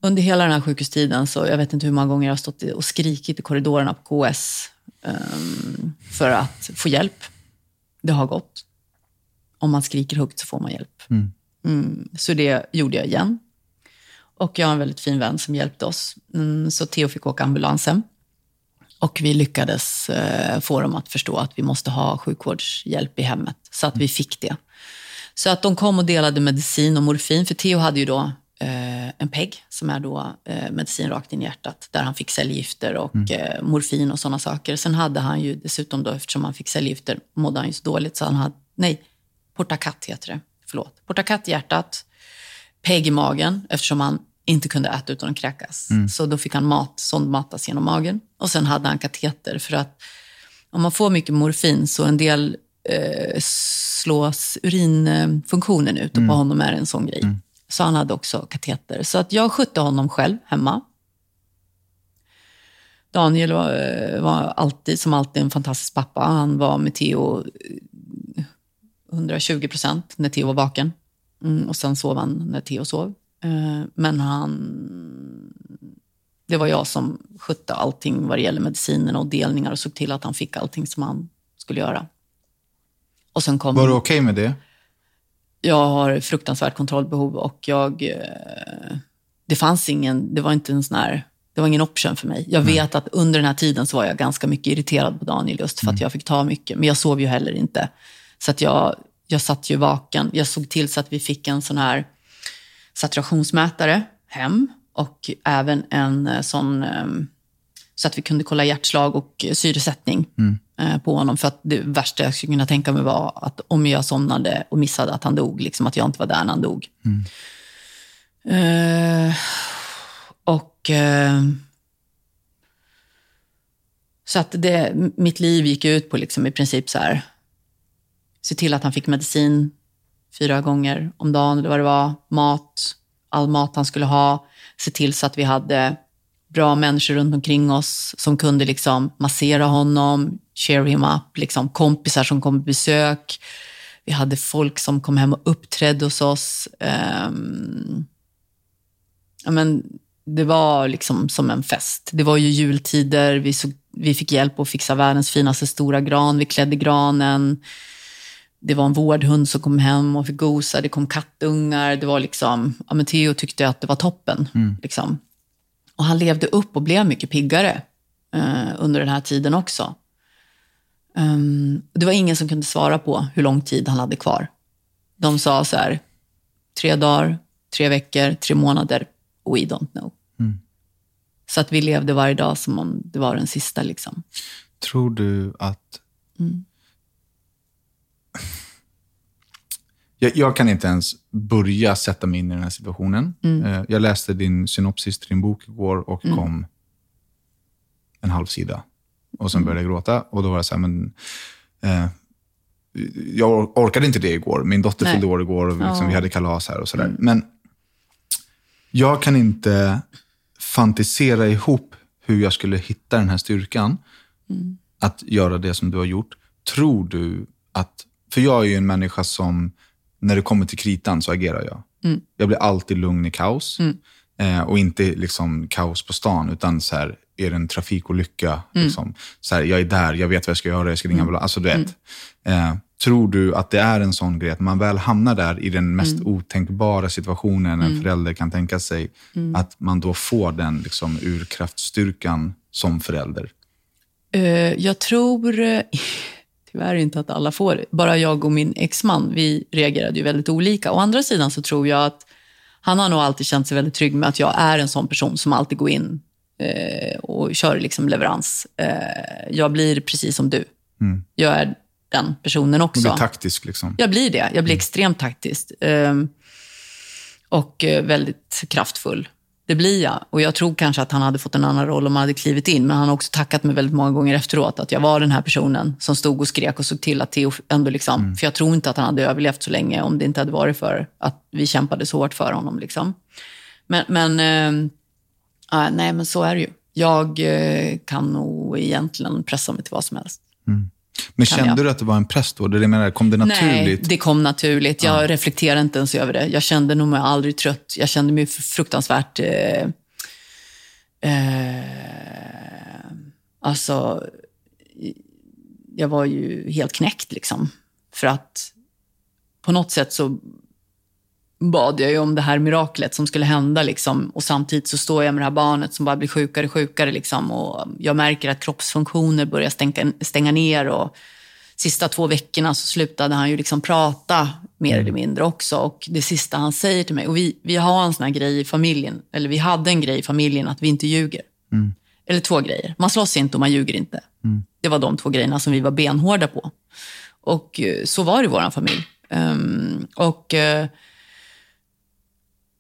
Under hela den här sjukhustiden, så jag vet inte hur många gånger jag har stått och skrikit i korridorerna på KS ehm, för att få hjälp. Det har gått. Om man skriker högt så får man hjälp. Mm, så det gjorde jag igen. Och jag har en väldigt fin vän som hjälpte oss. Mm, så Theo fick åka ambulansen. Och vi lyckades eh, få dem att förstå att vi måste ha sjukvårdshjälp i hemmet. Så att vi fick det. Så att de kom och delade medicin och morfin. För Theo hade ju då en PEG, som är då eh, medicin rakt in i hjärtat, där han fick cellgifter och eh, morfin och sådana saker. Sen hade han ju dessutom, då, eftersom han fick cellgifter, mådde han ju så dåligt så han hade, nej, Portacat heter det, förlåt. Portacat i hjärtat, PEG i magen, eftersom han inte kunde äta utan att kräkas. Så då fick han mat, sondmatas genom magen. Och sen hade han kateter för att om man får mycket morfin så en del eh, slås urinfunktionen ut och på honom är det en sån grej. Så han hade också kateter. Så att jag skötte honom själv hemma. Daniel var, eh, var alltid, som alltid, en fantastisk pappa. Han var med Theo eh, 120 procent när Theo var vaken. Mm, och sen sov han när Theo sov. Eh, men han... Det var jag som skötte allting vad det gäller medicinerna och delningar och såg till att han fick allting som han skulle göra. Och sen kom... Var du okej med det? Jag har fruktansvärt kontrollbehov och jag... eh, Det fanns ingen... Det var inte en sån här... Det var ingen option för mig. Jag vet att under den här tiden så var jag ganska mycket irriterad på Daniel just för att jag fick ta mycket. Men jag sov ju heller inte. Så att jag, jag satt ju vaken. Jag såg till så att vi fick en sån här saturationsmätare hem och även en eh, sån eh, så att vi kunde kolla hjärtslag och eh, syresättning eh, på honom. För att det värsta jag skulle kunna tänka mig var att om jag somnade och missade att han dog, liksom att jag inte var där när han dog. Eh, och eh, så att det, mitt liv gick ut på liksom i princip så här, se till att han fick medicin fyra gånger om dagen eller vad det var, mat, all mat han skulle ha, se till så att vi hade bra människor runt omkring oss som kunde liksom massera honom, cheer him up, liksom kompisar som kom på besök. Vi hade folk som kom hem och uppträdde hos oss. Ja, men det var liksom som en fest. Det var ju jultider, vi, såg, vi fick hjälp att fixa världens finaste stora gran, vi klädde granen. Det var en vårdhund som kom hem och fick gosa, det kom kattungar. Det var liksom, ja, men Theo tyckte att det var toppen. Liksom. Och han levde upp och blev mycket piggare eh, under den här tiden också. Ehm, det var ingen som kunde svara på hur lång tid han hade kvar. De sa så här, tre dagar, tre veckor, tre månader. We don't know. Så att vi levde varje dag som om det var den sista. Liksom. Tror du att... Jag, jag kan inte ens börja sätta mig in i den här situationen. Eh, Jag läste din synopsis till din bok igår och kom en halv sida. Och sen började jag gråta och då var jag så här, men... Eh, jag or- orkade inte det igår. Min dotter Nej. fyllde år igår och liksom, Ja. vi hade kalas här och sådär. Men jag kan inte fantisera ihop hur jag skulle hitta den här styrkan att göra det som du har gjort. Tror du att... För jag är ju en människa som, när det kommer till kritan så agerar jag. Jag blir alltid lugn i kaos. Eh, och inte liksom kaos på stan, utan så här, är det en trafikolycka? Liksom, så här, jag är där, jag vet vad jag ska göra, jag ska ringa ambulans. Alltså, du vet. Eh, tror du att det är en sån grej, att man väl hamnar där i den mest otänkbara situationen en förälder kan tänka sig, att man då får den liksom, urkraftstyrkan som förälder? Eh, jag tror eh, tyvärr inte att alla får. Bara jag och min exman, vi reagerade ju väldigt olika. Å andra sidan så tror jag att han har nog alltid känt sig väldigt trygg med att jag är en sån person som alltid går in eh, och kör liksom leverans. Eh, jag blir precis som du. Jag är den personen också. blir taktisk. Liksom. Jag blir det. Jag blir extremt taktisk. Ehm, och eh, väldigt kraftfull. Det blir jag. Och jag tror kanske att han hade fått en annan roll om han hade klivit in. Men han har också tackat mig väldigt många gånger efteråt att jag var den här personen som stod och skrek och såg till att Theo ändå liksom... För jag tror inte att han hade överlevt så länge om det inte hade varit för att vi kämpade så hårt för honom. Liksom. Men, men ja, nej, men så är det ju. Jag eh, kan nog egentligen pressa mig till vad som helst. Men kände jag. du att det var en press då? Det menar, kom det naturligt? Nej, det kom naturligt. Jag reflekterade inte ens över det. Jag kände nog mig aldrig trött. Jag kände mig fruktansvärt... Eh, eh, alltså, jag var ju helt knäckt liksom. För att på något sätt så bad jag ju om det här miraklet som skulle hända. Liksom. Och samtidigt så står jag med det här barnet som bara blir sjukare och sjukare. Liksom. Och jag märker att kroppsfunktioner börjar stänga, stänga ner. Och sista två veckorna så slutade han ju liksom prata mer eller mindre också. Och det sista han säger till mig, och vi, vi har en sån här grej i familjen, eller vi hade en grej i familjen att vi inte ljuger. Eller två grejer. Man slåss inte och man ljuger inte. Det var de två grejerna som vi var benhårda på. Och eh, så var det i vår familj. Ehm, och eh,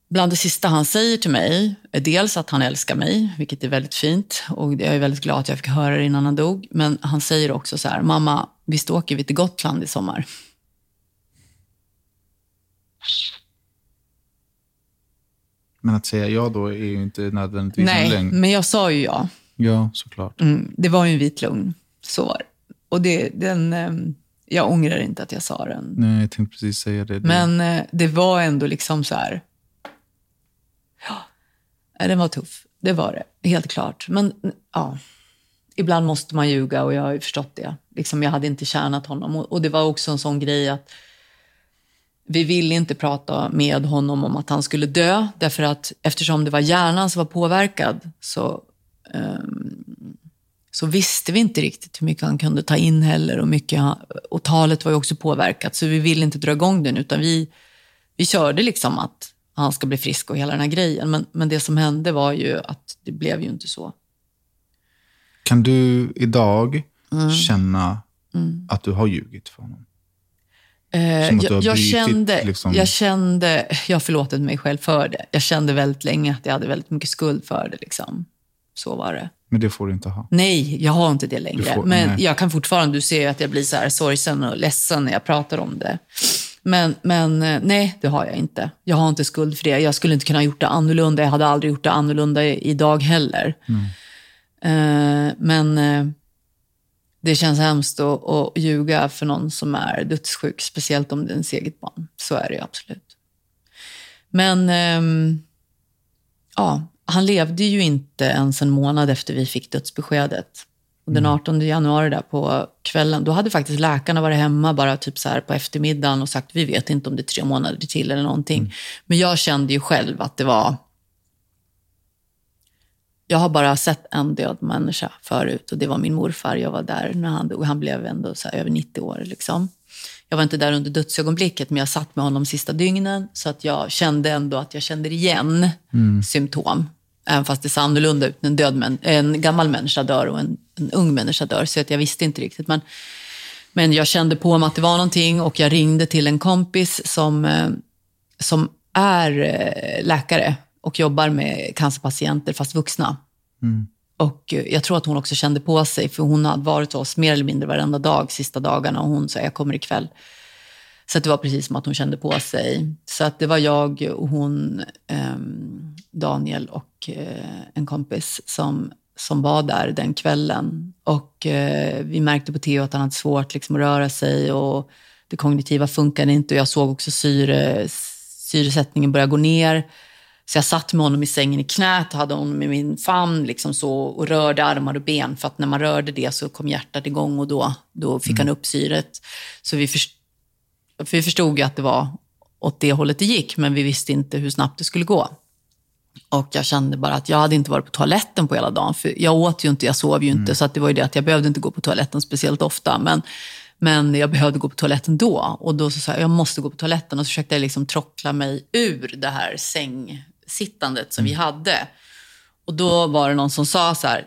bland det sista han säger till mig är dels att han älskar mig, vilket är väldigt fint. Och jag är väldigt glad att jag fick höra det innan han dog. Men han säger också så här, mamma, visst åker vi till Gotland i sommar? Men att säga ja då är ju inte nödvändigtvis en Nej, lögn. men jag sa ju ja. Ja, såklart. Mm, det var ju en vit lögn. Så var. Och det, den, ehm, jag ångrar inte att jag sa den. Nej, jag tänkte precis säga det. det. Men eh, det var ändå liksom så här... Ja, äh, den var tuff. Det var det, helt klart. Men ja, ibland måste man ljuga och jag har ju förstått det. Liksom, jag hade inte tjänat honom. Och, och det var också en sån grej att vi ville inte prata med honom om att han skulle dö. Därför att eftersom det var hjärnan som var påverkad så, um, så visste vi inte riktigt hur mycket han kunde ta in heller. Och, mycket han, och talet var ju också påverkat. Så vi ville inte dra igång den utan vi, vi körde liksom att han ska bli frisk och hela den här grejen. Men, men det som hände var ju att det blev ju inte så. Kan du idag Mm. känna att du har ljugit för honom? Eh, jag, jag, brutit, kände, liksom. jag kände, jag har förlåtit mig själv för det. Jag kände väldigt länge att jag hade väldigt mycket skuld för det. Liksom. Så var det. Men det får du inte ha. Nej, jag har inte det längre. Får- men nej. jag kan fortfarande, du ser ju att jag blir så här sorgsen och ledsen när jag pratar om det. Men, men eh, nej, det har jag inte. Jag har inte skuld för det. Jag skulle inte kunna ha gjort det annorlunda. Jag hade aldrig gjort det annorlunda i- idag heller. Eh, men eh, det känns hemskt att, att ljuga för någon som är dödssjuk, speciellt om det är ens eget barn. Så är det absolut. Men ehm, ja, han levde ju inte ens en månad efter vi fick dödsbeskedet. Och den 18 januari där på kvällen, då hade faktiskt läkarna varit hemma bara typ så här på eftermiddagen och sagt vi vet inte om det är tre månader till eller någonting. Men jag kände ju själv att det var jag har bara sett en död människa förut och det var min morfar. Jag var där när han dog. Han blev ändå så över 90 år. Liksom. Jag var inte där under dödsögonblicket, men jag satt med honom sista dygnen. Så att jag kände ändå att jag kände igen symptom. Även fast det ser annorlunda ut en, död en gammal människa dör och en, en ung människa dör. Så att jag visste inte riktigt. Men, men jag kände på mig att det var någonting och jag ringde till en kompis som, eh, som är eh, läkare och jobbar med cancerpatienter, fast vuxna. Och eh, jag tror att hon också kände på sig, för hon hade varit hos oss mer eller mindre varenda dag sista dagarna och hon sa jag kommer ikväll. Så att det var precis som att hon kände på sig. Så att det var jag och hon, ehm, Daniel och eh, en kompis som, som var där den kvällen. Och eh, vi märkte på Theo att han hade svårt liksom, att röra sig och det kognitiva funkade inte. Och jag såg också syre, syresättningen börja gå ner. Så jag satt med honom i sängen i knät och hade honom i min famn liksom så, och rörde armar och ben. För att när man rörde det så kom hjärtat igång och då, då fick han upp syret. Så vi, först, för vi förstod ju att det var åt det hållet det gick, men vi visste inte hur snabbt det skulle gå. Och jag kände bara att jag hade inte varit på toaletten på hela dagen. För jag åt ju inte, jag sov ju inte. Så att det var ju det att jag behövde inte gå på toaletten speciellt ofta. Men, men jag behövde gå på toaletten då. Och då så sa jag, jag måste gå på toaletten. Och så försökte jag liksom trockla mig ur det här sängsittandet som vi hade. Och då var det någon som sa så här,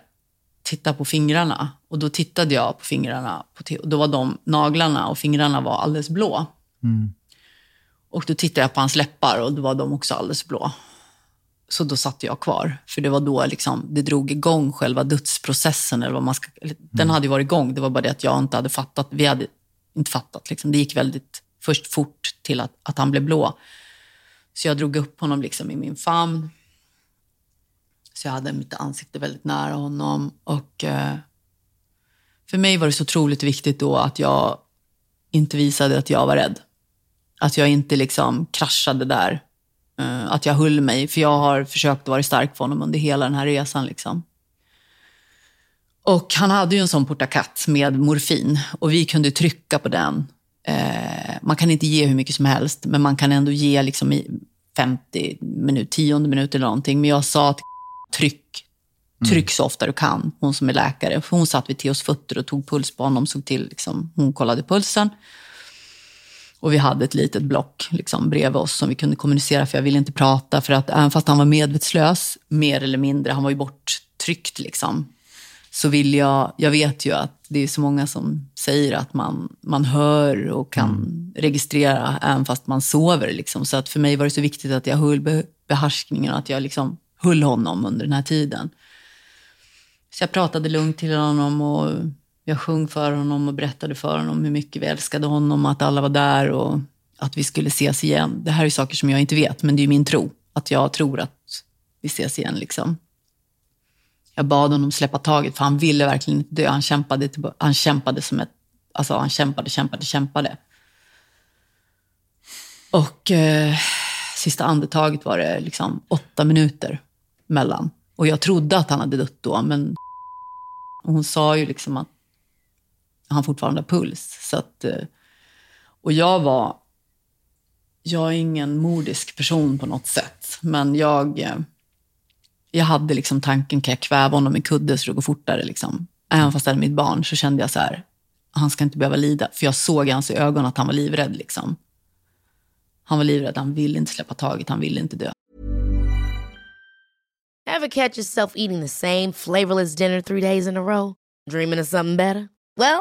titta på fingrarna. Och då tittade jag på fingrarna. På och då var de naglarna och fingrarna var alldeles blå. Och då tittade jag på hans läppar och då var de också alldeles blå. Så då satt jag kvar. För det var då liksom, det drog igång själva dödsprocessen. Eller vad man ska, Den hade ju varit igång. Det var bara det att jag inte hade fattat. Vi hade inte fattat. Liksom. Det gick väldigt först fort till att, att han blev blå. Så jag drog upp honom liksom i min famn. Så jag hade mitt ansikte väldigt nära honom. Och eh, för mig var det så otroligt viktigt då att jag inte visade att jag var rädd. Att jag inte liksom kraschade där. Eh, att jag höll mig. För jag har försökt vara stark för honom under hela den här resan. Liksom. Och han hade ju en sån portakatt med morfin. Och vi kunde trycka på den. Eh, man kan inte ge hur mycket som helst. Men man kan ändå ge liksom i 50 minut, 10 minut eller någonting. Men jag sa att tryck Tryck så ofta du kan, hon som är läkare. För hon satt vid Theos fötter och tog puls på honom, såg till, liksom, hon kollade pulsen. Och vi hade ett litet block liksom, bredvid oss som vi kunde kommunicera, för jag ville inte prata. För att även fast han var medvetslös, mer eller mindre, han var ju borttryckt liksom, så vill jag, jag vet ju att det är så många som säger att man, man hör och kan mm. registrera även fast man sover. Liksom. Så att för mig var det så viktigt att jag höll behärskningen och att jag liksom höll honom under den här tiden. Så jag pratade lugnt till honom och jag sjöng för honom och berättade för honom hur mycket vi älskade honom, att alla var där och att vi skulle ses igen. Det här är saker som jag inte vet, men det är min tro. Att jag tror att vi ses igen. Liksom. Jag bad honom släppa taget, för han ville verkligen inte dö. Han kämpade, han kämpade som ett... Alltså han kämpade, kämpade, kämpade. Och eh, sista andetaget var det liksom åtta minuter mellan. Och jag trodde att han hade dött då, men hon sa ju liksom att han fortfarande har puls. Så att, eh, och jag var... Jag är ingen modisk person på något sätt, men jag... Eh, jag hade liksom tanken, kan jag kväva honom i kudde så det går fortare? Liksom. Även fast det är mitt barn så kände jag så här, han ska inte behöva lida. För jag såg i hans ögon att han var livrädd. Liksom. Han var livrädd, han ville inte släppa taget, han ville inte dö. Have catch yourself eating the same flavorless dinner three days in a row? Dreaming of something better? Well,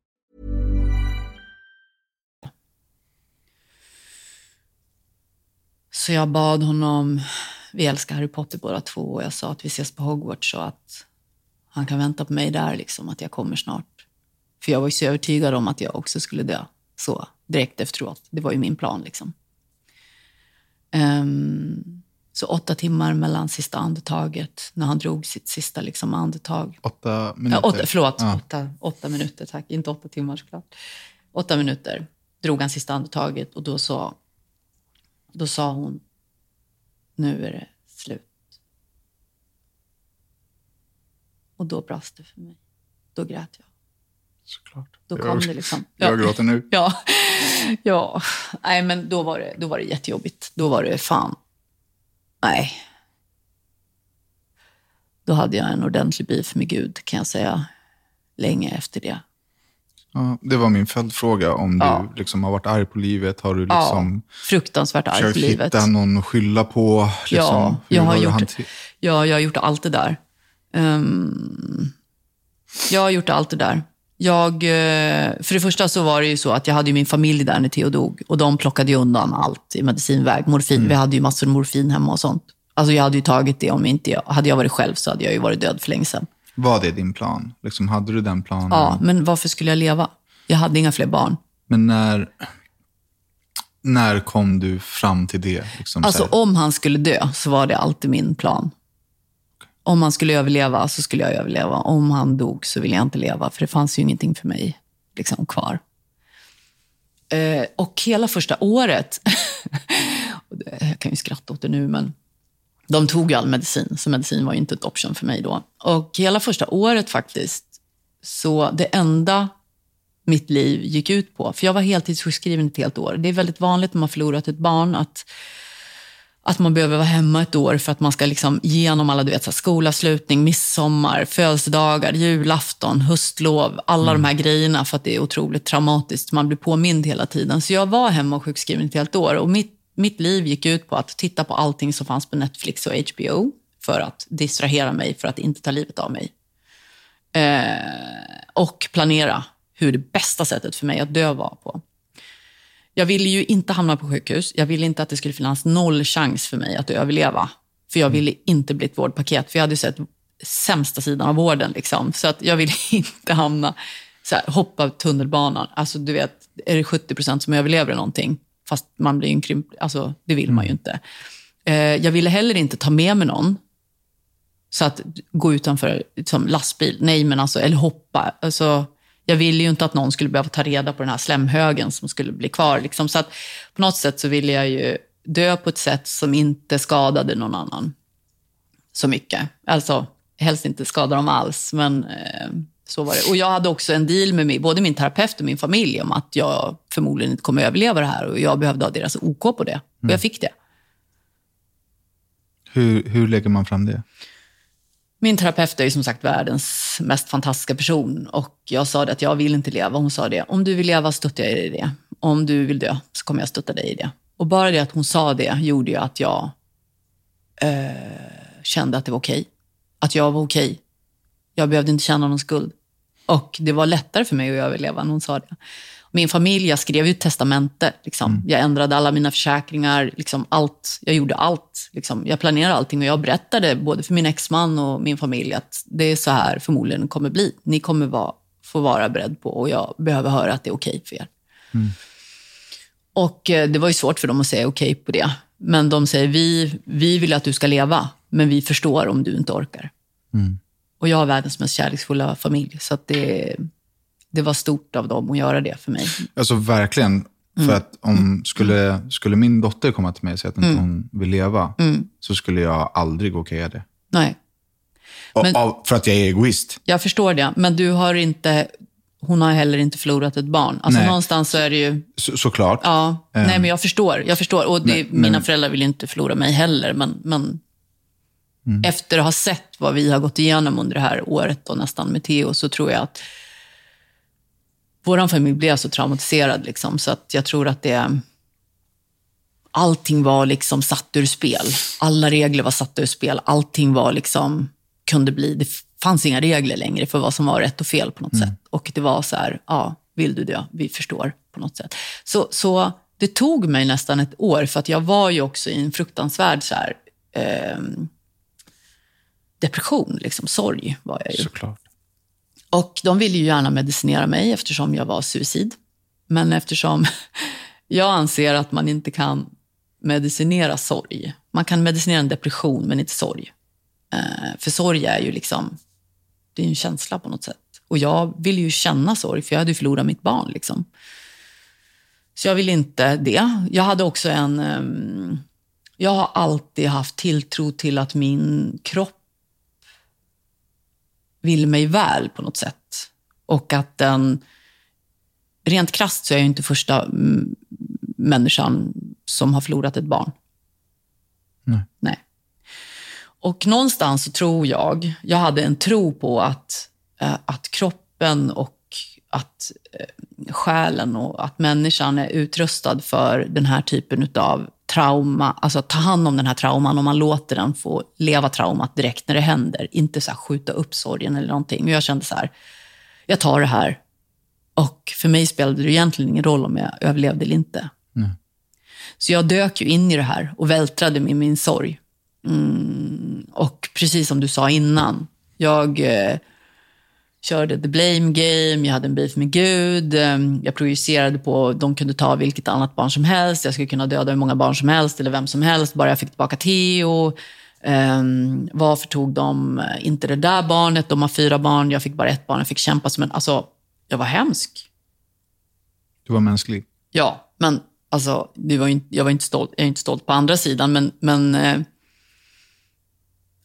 Så jag bad honom, vi älskar Harry Potter båda två, och jag sa att vi ses på Hogwarts och att han kan vänta på mig där, liksom, att jag kommer snart. För jag var ju så övertygad om att jag också skulle dö, så direkt efteråt. Det var ju min plan. liksom. Um, så åtta timmar mellan sista andetaget, när han drog sitt sista liksom, andetag. Åtta minuter? Ja, åtta, förlåt, ja. åtta, åtta minuter, tack. Inte åtta timmar såklart. Åtta minuter drog han sista andetaget och då sa, då sa hon, nu är det slut. Och då brast det för mig. Då grät jag. Såklart. Då kom jag, det liksom. Ja. Jag gråter nu. Ja, ja. Nej, men då var, det, då var det jättejobbigt. Då var det fan, nej. Då hade jag en ordentlig beef med Gud, kan jag säga, länge efter det. Ja, det var min följdfråga. Om ja. du liksom har varit arg på livet, har du liksom ja, fruktansvärt arg på livet. hitta någon att skylla på? Liksom, ja, jag har, gjort, ja, jag har gjort allt det där. Um, jag har gjort allt det där. Jag, eh, för det första så var det ju så att jag hade min familj där när Theo dog. Och de plockade undan allt i medicinväg. Morfin. Mm. Vi hade ju massor av morfin hemma och sånt. Alltså jag hade ju tagit det om inte jag... Hade jag varit själv så hade jag ju varit död för länge sedan. Var det din plan? Liksom, hade du den planen? Ja, men varför skulle jag leva? Jag hade inga fler barn. Men när, när kom du fram till det? Liksom, alltså om han skulle dö så var det alltid min plan om han skulle överleva så skulle jag överleva. Om han dog så ville jag inte leva, för det fanns ju ingenting för mig liksom, kvar. Eh, och hela första året, jag kan ju skratta åt det nu, men de tog ju all medicin, så medicin var inte ett option för mig då. Och hela första året faktiskt, så det enda mitt liv gick ut på, för jag var heltidssjukskriven ett helt år. Det är väldigt vanligt när man förlorat ett barn att att man behöver vara hemma ett år för att man ska liksom genom alla du vet, så skolavslutning, midsommar, födelsedagar, julafton, höstlov, alla mm. de här grejerna för att det är otroligt traumatiskt. Man blir påmind hela tiden. Så jag var hemma och sjukskriven ett helt år och mitt, mitt liv gick ut på att titta på allting som fanns på Netflix och HBO för att distrahera mig, för att inte ta livet av mig. Eh, och planera hur det bästa sättet för mig att dö var på. Jag ville ju inte hamna på sjukhus. Jag ville inte att det skulle finnas noll chans för mig att överleva. För jag ville inte bli ett vårdpaket. För jag hade sett sämsta sidan av vården. Liksom. Så att jag ville inte hamna, så här, hoppa tunnelbanan. Alltså du vet, är det 70 procent som överlever eller någonting? Fast man blir en krymp, alltså det vill man ju inte. Eh, jag ville heller inte ta med mig någon. Så att gå utanför liksom, lastbil, nej men alltså, eller hoppa. Alltså, jag ville ju inte att någon skulle behöva ta reda på den här slemhögen som skulle bli kvar. Liksom. Så att på något sätt så ville jag ju dö på ett sätt som inte skadade någon annan så mycket. Alltså, helst inte skada dem alls, men eh, så var det. Och jag hade också en deal med mig, både min terapeut och min familj om att jag förmodligen inte kommer överleva det här och jag behövde ha deras OK på det. Och jag fick det. Hur, hur lägger man fram det? Min terapeut är ju som sagt världens mest fantastiska person och jag sa det att jag vill inte leva. Hon sa det, om du vill leva stöttar jag dig i det. Om du vill dö så kommer jag stötta dig i det. Och bara det att hon sa det gjorde ju att jag eh, kände att det var okej. Att jag var okej. Jag behövde inte känna någon skuld. Och det var lättare för mig att överleva när hon sa det. Min familj, jag skrev ju ett testamente. Liksom. Jag ändrade alla mina försäkringar, liksom allt. Jag gjorde allt. Liksom. Jag planerade allting och jag berättade både för min exman och min familj att det är så här förmodligen kommer bli. Ni kommer vara, få vara beredd på och jag behöver höra att det är okej för er. Och eh, det var ju svårt för dem att säga okej på det. Men de säger, vi, vi vill att du ska leva, men vi förstår om du inte orkar. Och jag har världens mest kärleksfulla familj, så det, det var stort av dem att göra det för mig. Alltså verkligen. För att om skulle, skulle min dotter komma till mig och säga att inte hon vill leva, så skulle jag aldrig okeja det. Nej, Och, Men- av, för att jag är egoist. jag förstår det. Men du har inte, hon har heller inte förlorat ett barn. Alltså Nej. någonstans så är det ju, Så, såklart. ja, nej men jag förstår. Jag förstår. Och det, Nej, men- mina föräldrar vill inte förlora mig heller, men, men efter att ha sett vad vi har gått igenom under det här året och nästan med Theo, så tror jag att vår familj blev så traumatiserad. Liksom, så att jag tror att det... Allting var liksom satt ur spel. Alla regler var satta ur spel. Allting var liksom, kunde bli... Det fanns inga regler längre för vad som var rätt och fel på något sätt. Och det var så här, ja, vill du dö? Vi förstår på något sätt. Så, så det tog mig nästan ett år, för att jag var ju också i en fruktansvärd så här, ehm, depression, liksom, sorg var jag ju. Såklart. Och de ville ju gärna medicinera mig eftersom jag var suicid. Men eftersom jag anser att man inte kan medicinera sorg. Man kan medicinera en depression, men inte sorg. Eh, för sorg är ju liksom, det är en känsla på något sätt. Och jag ville ju känna sorg, för jag hade ju förlorat mitt barn. Liksom. Så jag ville inte det. Jag hade också en... ehm, jag har alltid haft tilltro till att min kropp vill mig väl på något sätt. Och att den... Rent krasst så är jag inte första mm, människan som har förlorat ett barn. Nej. Nej. Och någonstans så tror jag, jag hade en tro på att, eh, att kroppen och att eh, själen och att människan är utrustad för den här typen av trauma, alltså ta hand om den här trauman och man låter den få leva traumat direkt när det händer. Inte så skjuta upp sorgen eller någonting. Och jag kände så här, jag tar det här. Och för mig spelade det egentligen ingen roll om jag överlevde eller inte. Så jag dök ju in i det här och vältrade med min sorg. Mm, och precis som du sa innan, jag eh, körde the blame game, jag hade en beef med Gud, eh, jag projicerade på de kunde ta vilket annat barn som helst, jag skulle kunna döda hur många barn som helst eller vem som helst, bara jag fick tillbaka Theo. Eh, varför tog de eh, inte det där barnet? De har fyra barn, jag fick bara ett barn, jag fick kämpa som en... Alltså, jag var hemsk. Du var mänsklig. Ja, men alltså, det var inte, jag var inte stolt, jag är inte stolt på andra sidan, men, men eh,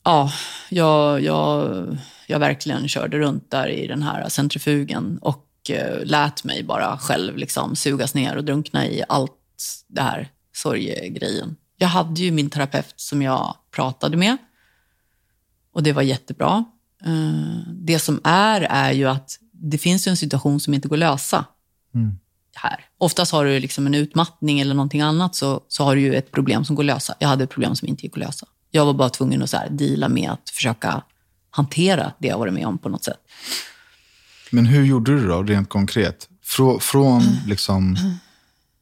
ja, jag, jag, jag verkligen körde runt där i den här centrifugen och eh, lät mig bara själv liksom sugas ner och drunkna i allt det här sorgegrejen. Jag hade ju min terapeut som jag pratade med och det var jättebra. Eh, det som är, är ju att det finns ju en situation som inte går att lösa här. Oftast har du liksom en utmattning eller någonting annat så, så har du ju ett problem som går att lösa. Jag hade ett problem som inte gick att lösa. Jag var bara tvungen att så här, deala med att försöka hantera det jag varit med om på något sätt. Men hur gjorde du då, rent konkret? Frå, från liksom...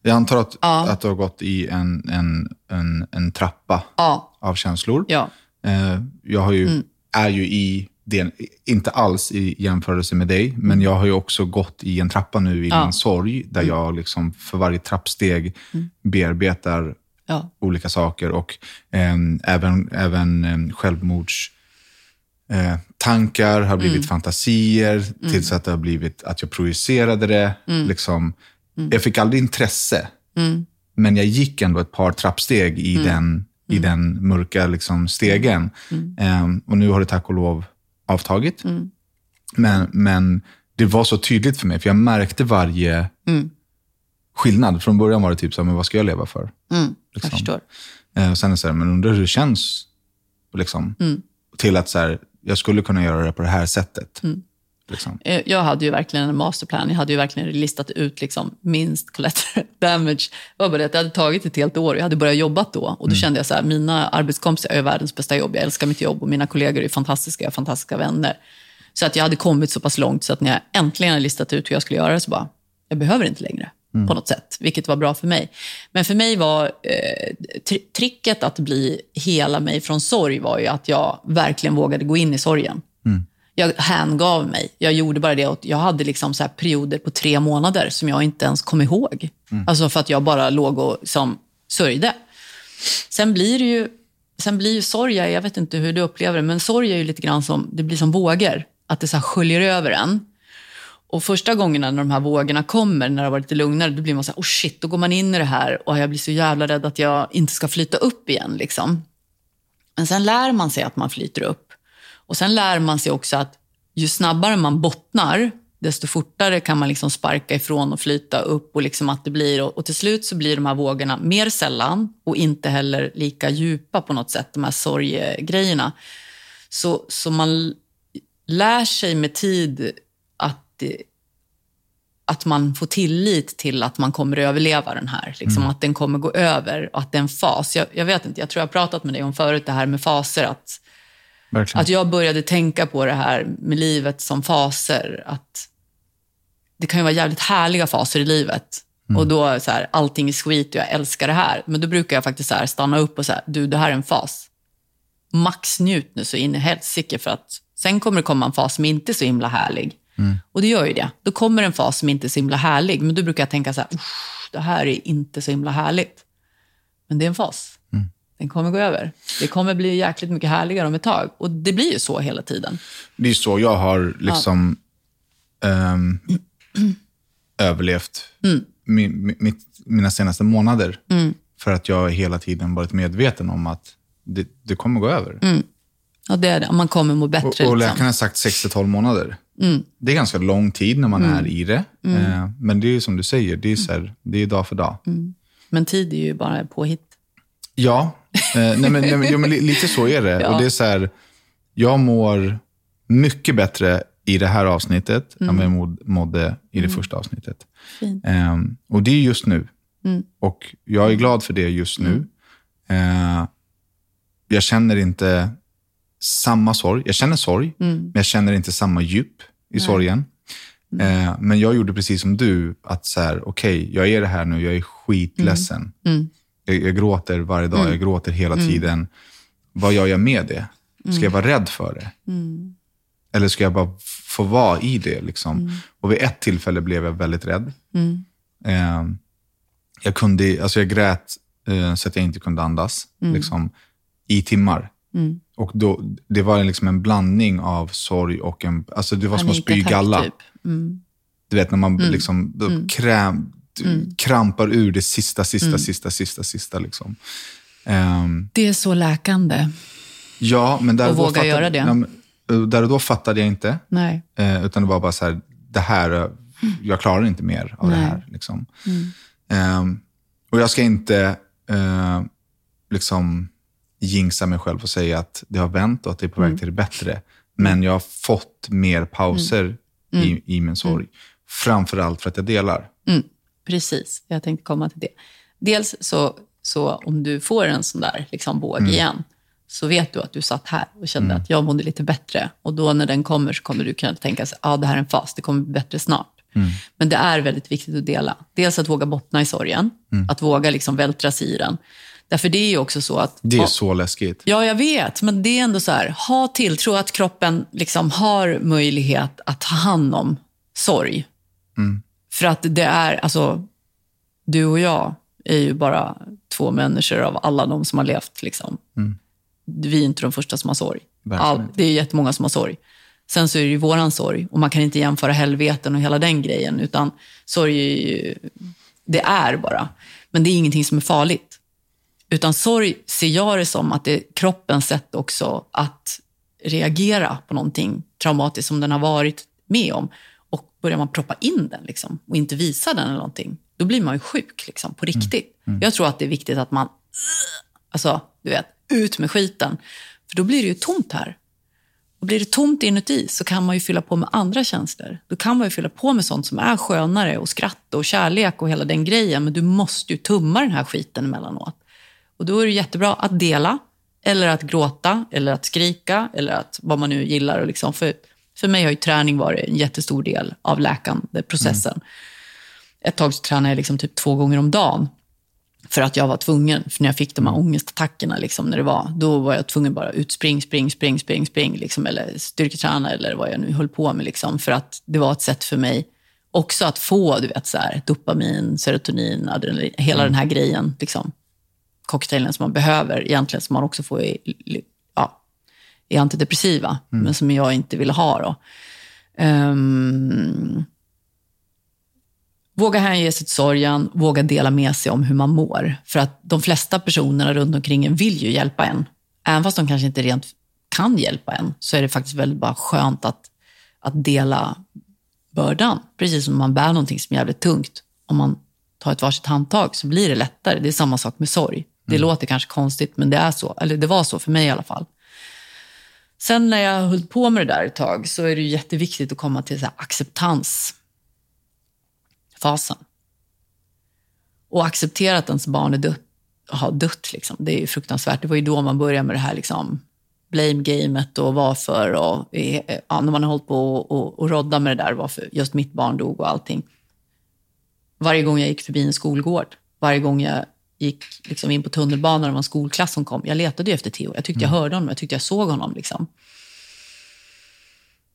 Jag antar att, Ja. att du har gått i en, en, en, en trappa Ja, av känslor. ja. Eh, jag har ju, är ju i det, inte alls i jämförelse med dig, men jag har ju också gått i en trappa nu i Ja. min sorg, där jag liksom för varje trappsteg bearbetar ja. olika saker och ehm, även, även um, självmords eh, tankar har blivit fantasier tills att det har blivit att jag projicerade det. Liksom, Jag fick aldrig intresse, men jag gick ändå ett par trappsteg i den, i den mörka liksom, stegen. Ehm, och nu har det tack och lov avtagit. Men, men det var så tydligt för mig, för jag märkte varje skillnad. Från början var det typ så här, men vad ska jag leva för? Jag Liksom. förstår. Eh, och sen är det så här, men undrar hur det känns. Liksom, Till att så här, jag skulle kunna göra det på det här sättet. Liksom. Eh, Jag hade ju verkligen en masterplan. Jag hade ju verkligen listat ut liksom minst collateral damage. Det var bara det att det hade tagit ett helt år. Jag hade börjat jobba då. Och då kände jag så här, mina arbetskompisar är världens bästa jobb. Jag älskar mitt jobb och mina kollegor är fantastiska. Jag har fantastiska vänner. Så att jag hade kommit så pass långt så att när jag äntligen hade listat ut hur jag skulle göra det så bara, jag behöver inte längre. På något sätt, vilket var bra för mig. Men för mig var eh, tri- tricket att bli hela mig från sorg var ju att jag verkligen vågade gå in i sorgen. Jag hängav mig. Jag gjorde bara det. Och jag hade liksom så perioder på tre månader som jag inte ens kom ihåg. Alltså för att jag bara låg och liksom sörjde. Sen blir det ju, sen blir ju sorg, jag vet inte hur du upplever det, men sorg är ju lite grann som, det blir som vågor. Att det så sköljer över en. Och första gångerna när de här vågorna kommer, när det har varit lite lugnare, då blir man så här, oh shit, då går man in i det här och jag blir så jävla rädd att jag inte ska flyta upp igen. Liksom. Men sen lär man sig att man flyter upp. Och sen lär man sig också att ju snabbare man bottnar, desto fortare kan man liksom sparka ifrån och flyta upp. Och, liksom att det blir, och, och till slut så blir de här vågorna mer sällan och inte heller lika djupa på något sätt, de här sorgegrejerna. Så, så man lär sig med tid att, att man får tillit till att man kommer att överleva den här. Liksom, Att den kommer gå över och att det är en fas. Jag, jag vet inte, jag tror jag har pratat med dig om förut det här med faser. Att, Verkligen. att jag började tänka på det här med livet som faser. Att det kan ju vara jävligt härliga faser i livet. Och då så här, allting är skit och jag älskar det här. Men då brukar jag faktiskt här stanna upp och säga, du det här är en fas. Max njut nu så in i helsike för att sen kommer det komma en fas som inte är så himla härlig. Och det gör ju det. Då kommer en fas som inte är så himla härlig. Men då brukar jag tänka så här, "Usch, det här är inte så himla härligt. Men det är en fas. Den kommer gå över. Det kommer bli jäkligt mycket härligare om ett tag. Och det blir ju så hela tiden. Det är så jag har liksom ehm, överlevt min, mi- mitt, mina senaste månader. För att jag hela tiden varit medveten om att det, det kommer gå över. Ja, det är det. Man kommer må bättre. Och, och liksom. läkaren har sagt 6-12 månader. Det är ganska lång tid när man är i det. Eh, men det är som du säger, det är, så här, det är dag för dag. Men tid är ju bara påhitt. Ja, eh, nej, men, nej, men, ja, men li- lite så är det. Ja. Och det är så här, jag mår mycket bättre i det här avsnittet än vad jag mod- mådde i det första avsnittet. Ehm, och det är just nu. Och jag är glad för det just nu. Eh, jag känner inte samma sorg. Jag känner sorg, men jag känner inte samma djup i sorgen. Eh, men jag gjorde precis som du, att så här, okej, jag är det här nu, jag är skitledsen. Jag, jag gråter varje dag, jag gråter hela tiden. Vad gör jag med det? Ska jag vara rädd för det? Eller ska jag bara få vara i det? Liksom? Och vid ett tillfälle blev jag väldigt rädd. Eh, jag, kunde, alltså jag grät eh, så att jag inte kunde andas liksom, i timmar. Och då, det var liksom en blandning av sorg och en... Alltså det var som att spy galla. Typ. Mm. Du vet när man liksom då kräm, krampar ur det sista, sista, sista, sista, sista. Liksom. Ehm, Det är så läkande. ja, men där Och våga fattade, göra det. Eh, där och då fattade jag inte. Nej. Eh, utan det var bara så här, det här, eh, jag klarar inte mer av det Nej. här. Liksom. Ehm, och jag ska inte eh, liksom jinxa mig själv och säga att det har vänt och att det är på väg till det bättre. Men jag har fått mer pauser i, i min sorg. Framförallt för att jag delar. Mm, precis, jag tänkte komma till det. Dels så, så om du får en sån där liksom våg igen, så vet du att du satt här och kände att jag mådde lite bättre. Och då när den kommer så kommer du kunna tänka att ah, det här är en fas, det kommer bli bättre snart. Men det är väldigt viktigt att dela. Dels att våga bottna i sorgen, att våga liksom vältra sig i den. Därför det är ju också så att... Det är så läskigt. Ja, jag vet. Men det är ändå så här, ha tilltro att kroppen liksom har möjlighet att ta hand om sorg. För att det är, alltså, du och jag är ju bara två människor av alla de som har levt. Liksom. Vi är inte de första som har sorg. All, det är jättemånga som har sorg. Sen så är det ju våran sorg och man kan inte jämföra helveten och hela den grejen. Utan sorg är ju, det är bara. Men det är ingenting som är farligt. Utan sorg ser jag det som att det är kroppens sätt också att reagera på någonting traumatiskt som den har varit med om. Och börjar man proppa in den liksom, och inte visa den eller någonting, då blir man ju sjuk liksom, på riktigt. Jag tror att det är viktigt att man, alltså, du vet, ut med skiten. För då blir det ju tomt här. Och blir det tomt inuti så kan man ju fylla på med andra tjänster. Då kan man ju fylla på med sånt som är skönare och skratt och kärlek och hela den grejen. Men du måste ju tumma den här skiten emellanåt. Och då är det jättebra att dela, eller att gråta, eller att skrika, eller att vad man nu gillar. Och liksom. för, för mig har ju träning varit en jättestor del av läkande processen. Ett tag så tränade jag liksom typ två gånger om dagen. För att jag var tvungen, för när jag fick de här ångestattackerna, liksom, när det var, då var jag tvungen bara ut, spring, spring, spring, spring, spring, liksom, eller styrketräna eller vad jag nu höll på med. Liksom, för att det var ett sätt för mig också att få du vet, så här, dopamin, serotonin, adrenalin, hela den här grejen. Liksom, cocktailen som man behöver egentligen, som man också får i, ja, i antidepressiva, men som jag inte ville ha. Då. Ehm, Våga hänge sig till sorgen, våga dela med sig om hur man mår. För att de flesta personerna runt omkring en vill ju hjälpa en. Även fast de kanske inte rent kan hjälpa en, så är det faktiskt väldigt bara skönt att, att dela bördan. Precis som man bär någonting som är jävligt tungt. Om man tar ett varsitt handtag så blir det lättare. Det är samma sak med sorg. Det låter kanske konstigt, men det är så. Eller det var så för mig i alla fall. Sen när jag höll på med det där ett tag så är det jätteviktigt att komma till så här acceptans fasen. Och acceptera att ens barn är dött, har dött. Liksom. Det är fruktansvärt. Det var ju då man började med det här liksom, blame-gamet och varför. Och, eh, ja, när man har hållit på och, och, och rodda med det där, varför just mitt barn dog och allting. Varje gång jag gick förbi en skolgård, varje gång jag gick liksom in på tunnelbanan och var en skolklass som kom. Jag letade efter Theo. Jag tyckte jag hörde honom, jag tyckte jag såg honom. Liksom.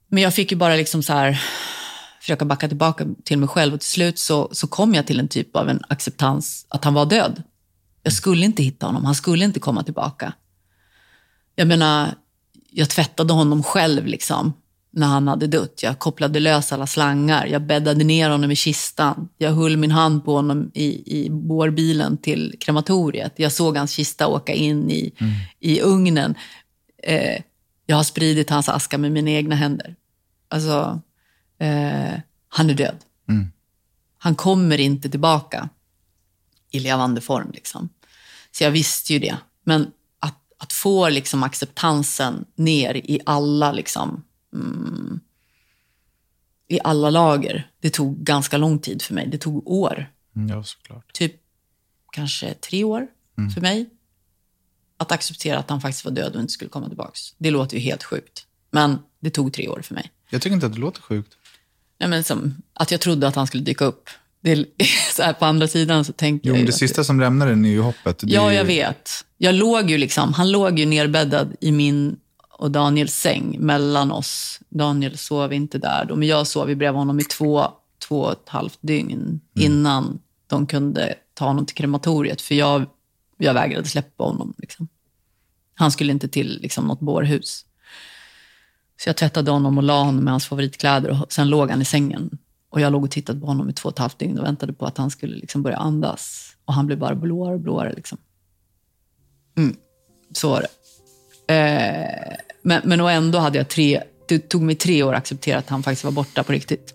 Men jag fick ju bara liksom så här, försöka backa tillbaka till mig själv och till slut så, så kom jag till en typ av en acceptans att han var död. Jag skulle inte hitta honom, han skulle inte komma tillbaka. Jag menar, jag tvättade honom själv liksom när han hade dött. Jag kopplade lös alla slangar, jag bäddade ner honom i kistan. Jag höll min hand på honom i, i bårbilen till krematoriet. Jag såg hans kista åka in i, i ugnen. Eh, jag har spridit hans aska med mina egna händer. Alltså, eh, han är död. Han kommer inte tillbaka i levande form. Liksom. Så jag visste ju det. Men att, att få liksom acceptansen ner i alla, liksom, mm, i alla lager, det tog ganska lång tid för mig. Det tog år. Ja, såklart. Typ kanske tre år för mig. Att acceptera att han faktiskt var död och inte skulle komma tillbaka. Det låter ju helt sjukt. Men det tog tre år för mig. Jag tycker inte att det låter sjukt. Nej, men som, att jag trodde att han skulle dyka upp. Det så här, på andra sidan så tänkte Jo, jag ju det sista som lämnar den är ju hoppet. Det Ja, ju- jag vet. Jag låg ju liksom, han låg ju nerbäddad i min och Daniels säng mellan oss. Daniel sov inte där då, men jag sov bredvid honom i två, två och ett halvt dygn innan de kunde ta honom till krematoriet. För jag, jag vägrade släppa honom. Liksom. Han skulle inte till liksom, något bårhus. Så jag tvättade honom och la honom med hans favoritkläder och sen låg han i sängen. Och jag låg och tittade på honom i två och ett halvt dygn och väntade på att han skulle liksom börja andas. Och han blev bara blåare och blåare. Liksom. Mm, så var det. Eh, men, men och ändå hade jag tre, det tog mig tre år att acceptera att han faktiskt var borta på riktigt.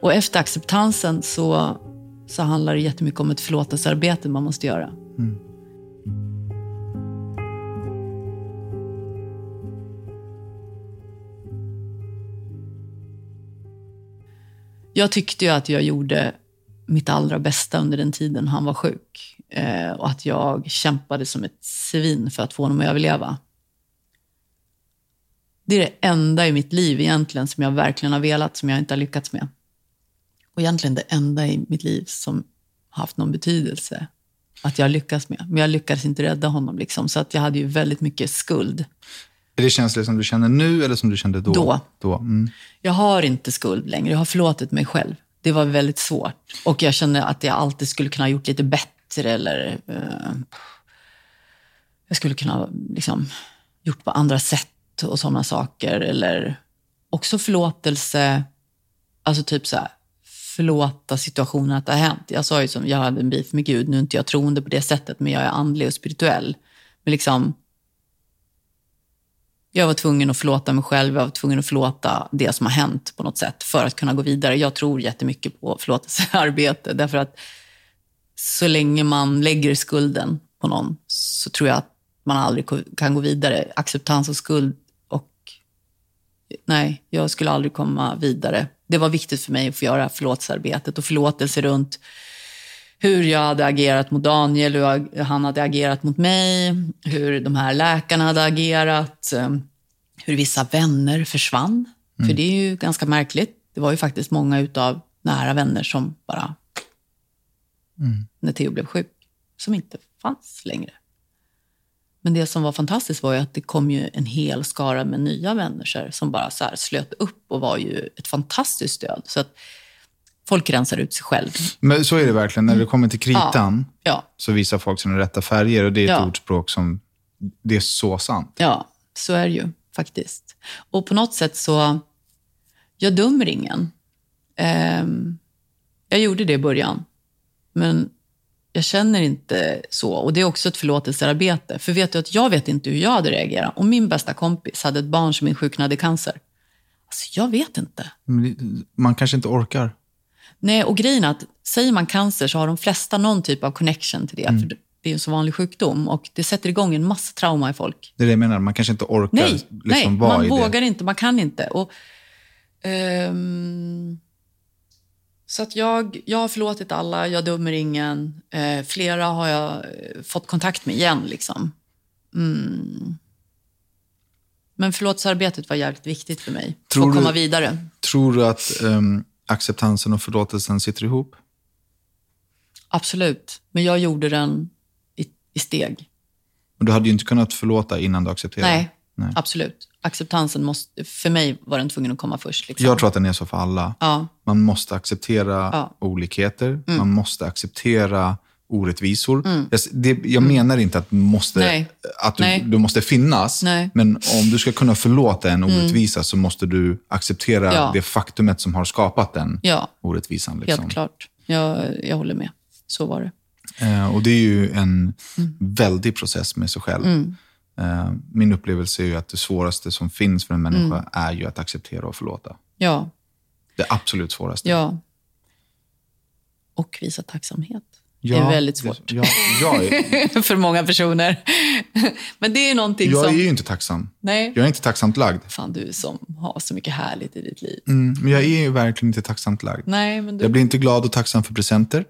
Och efter acceptansen så, så handlar det jättemycket om ett förlåtelsearbete man måste göra. Mm. Jag tyckte ju att jag gjorde mitt allra bästa under den tiden han var sjuk. Eh, och att jag kämpade som ett svin för att få honom att överleva. Det är det enda i mitt liv egentligen som jag verkligen har velat, som jag inte har lyckats med. Och egentligen det enda i mitt liv som har haft någon betydelse att jag lyckas med. Men jag lyckades inte rädda honom. Liksom, så att jag hade ju väldigt mycket skuld. Är det känslor som du känner nu eller som du kände då? Då. då. Mm. Jag har inte skuld längre. Jag har förlåtit mig själv. Det var väldigt svårt. Och jag kände att jag alltid skulle kunna ha gjort lite bättre. Eller eh, jag skulle kunna ha liksom, gjort på andra sätt och sådana saker. Eller också förlåtelse. Alltså typ så här, förlåta situationen att det har hänt. Jag sa ju som, jag hade en beef med Gud. Nu är inte jag troende på det sättet, men jag är andlig och spirituell. Men liksom, jag var tvungen att förlåta mig själv, jag var tvungen att förlåta det som har hänt på något sätt för att kunna gå vidare. Jag tror jättemycket på förlåtelsearbete därför att så länge man lägger skulden på någon så tror jag att man aldrig kan gå vidare. Acceptans och skuld nej, jag skulle aldrig komma vidare. Det var viktigt för mig att få göra förlåtelsearbetet och förlåtelse runt hur jag hade agerat mot Daniel, hur han hade agerat mot mig, hur de här läkarna hade agerat, eh, hur vissa vänner försvann. Mm. För det är ju ganska märkligt. Det var ju faktiskt många utav nära vänner som bara, mm. när Theo blev sjuk, som inte fanns längre. Men det som var fantastiskt var ju att det kom ju en hel skara med nya människor som bara så slöt upp och var ju ett fantastiskt stöd. Så att folk rensar ut sig själv. Men så är det verkligen. När det mm. kommer till kritan ja. Ja. så visar folk sina rätta färger och det är ett ja. ordspråk som, det är så sant. Ja, så är det ju faktiskt. Och på något sätt så, jag dömer ingen. Um, jag gjorde det i början, men jag känner inte så. Och det är också ett förlåtelsearbete. För vet du att jag vet inte hur jag hade reagerat om min bästa kompis hade ett barn som insjuknade i cancer. Alltså, jag vet inte. Man kanske inte orkar. Nej, och grejen är att säger man cancer så har de flesta någon typ av connection till det. Mm. För det är en så vanlig sjukdom och det sätter igång en massa trauma i folk. Det är det jag menar, man kanske inte orkar nej, liksom nej, vara man i vågar det. inte, man kan inte. Och, um, så att jag, jag har förlåtit alla, jag dömer ingen. Eh, flera har jag eh, fått kontakt med igen. Liksom. Mm. Men förlåtelsearbetet var jävligt viktigt för mig, tror för att komma du, vidare. Tror du att um, acceptansen och förlåtelsen sitter ihop? Absolut, men jag gjorde den i, i steg. Men du hade ju inte kunnat förlåta innan du accepterade? Nej, Nej. absolut. Acceptansen måste, för mig var den tvungen att komma först. Liksom. Jag tror att den är så för alla. Ja. Man måste acceptera ja. olikheter, mm. man måste acceptera orättvisor. Mm. Jag, det, jag mm. menar inte att, måste, att du, du, måste finnas, Nej. men om du ska kunna förlåta en mm. orättvisa så måste du acceptera ja. det faktumet som har skapat den ja. orättvisan. Liksom. Helt klart. Jag, jag håller med. Så var det. Eh, och Det är ju en mm. väldig process med sig själv. Mm. Eh, min upplevelse är ju att det svåraste som finns för en människa Mm. är ju att acceptera och förlåta. Ja. Det absolut svåraste. Ja. Och visa tacksamhet. Ja, det är väldigt svårt. Det, ja, jag är, för många personer. Men det är någonting jag som... är ju inte tacksam. Nej. Jag är inte tacksamt lagd. Fan, du som har så mycket härligt i ditt liv. Mm, men jag är ju verkligen inte tacksamt lagd. Nej, men du... Jag blir inte glad och tacksam för presenter,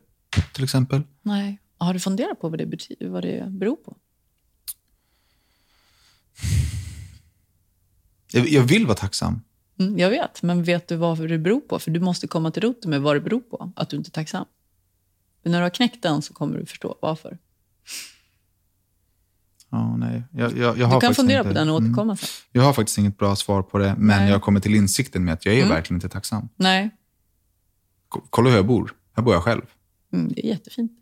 till exempel. Nej. Har du funderat på vad det, betyder, vad det beror på? Jag, jag vill vara tacksam. Mm, jag vet, men vet du vad det beror på? För du måste komma till roten med vad det beror på, att du inte är tacksam. Men när du har knäckt den så kommer du förstå varför. Ja, nej. Jag, jag, jag du kan fundera inte, på den och återkomma sen. Jag har faktiskt inget bra svar på det, men Nej. jag har kommit till insikten med att jag är Mm. verkligen inte tacksam. Nej, Ko- Kolla hur jag bor. Här bor jag själv. mm, det är jättefint.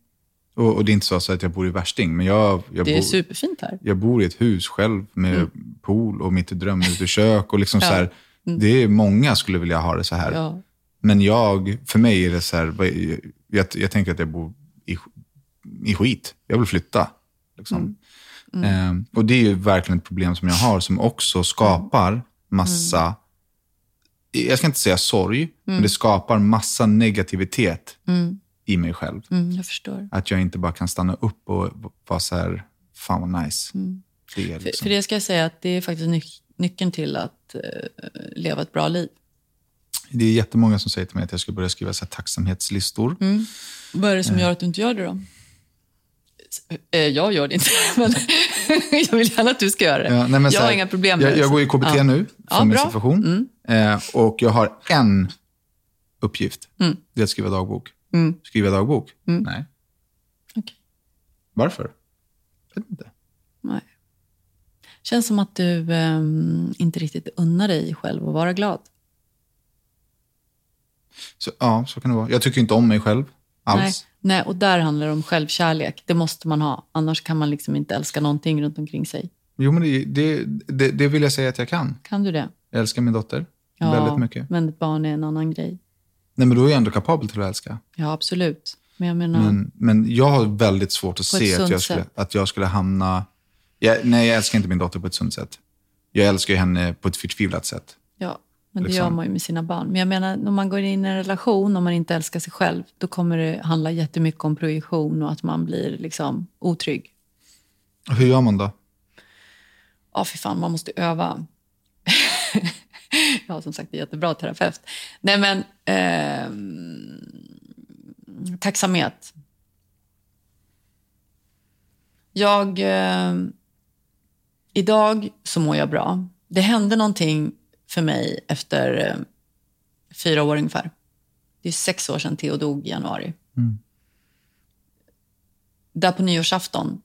Och, och det är inte så att jag bor i värsting, men jag, jag, Det är bor, superfint här. jag bor i ett hus själv med pool och mitt drömhuskök. Och liksom Ja. så här, Det är många skulle vilja ha det så här. Ja. Men jag, för mig är det så här, jag, jag, jag tänker att jag bor i, i skit. Jag vill flytta. Liksom. Eh, och det är ju verkligen ett problem som jag har som också skapar massa, jag ska inte säga sorg, men det skapar massa negativitet i mig själv. Mm, jag förstår. Att jag inte bara kan stanna upp och vara så här, fan vad nice. Det är För, liksom. för det ska jag säga att det är faktiskt nyc- nyckeln till att eh, leva ett bra liv. Det är jättemånga som säger till mig att jag ska börja skriva så här tacksamhetslistor. Vad är det som gör att du inte gör det då? Eh, Jag gör det inte, men jag vill gärna att du ska göra det. Ja, nej, jag så har här, inga problem med jag, det. jag går i KBT Ja. nu för Ja, min bra. situation. Eh, och jag har en uppgift. Mm. Det är att skriva dagbok. Mm. Skriva dagbok? Mm. Nej. Okej. Varför? Jag vet inte. Nej. Känns som att du ehm, inte riktigt unnar dig själv att vara glad. Så, ja, så kan det vara. Jag tycker inte om mig själv alls. Nej, nej, och där handlar det om självkärlek. Det måste man ha. Annars kan man liksom inte älska någonting runt omkring sig. Jo, men det, det, det, det vill jag säga att jag kan. Kan du det? Jag älskar min dotter Ja, väldigt mycket. Men ett barn är en annan grej. Nej, men då är jag ändå kapabel till att älska. Ja, absolut. Men jag menar... Men, men jag har väldigt svårt att se att jag, skulle, sätt. att jag skulle hamna... Jag, nej, jag älskar inte min dotter på ett sunt sätt. Jag älskar ju henne på ett förtvivlat sätt. Ja, men det Liksom. gör man ju med sina barn. Men jag menar, när man går in i en relation och man inte älskar sig själv, då kommer det handla jättemycket om projektion och att man blir liksom otrygg. Hur gör man då? Ja, för fan, man måste öva. Jag har som sagt en jättebra terapeut. Nej, men ehm, tacksamhet. Jag... ehm, idag så mår jag bra. Det hände någonting för mig efter eh, fyra år ungefär. Det är sex år sedan Theo dog i januari. Där på nyårsafton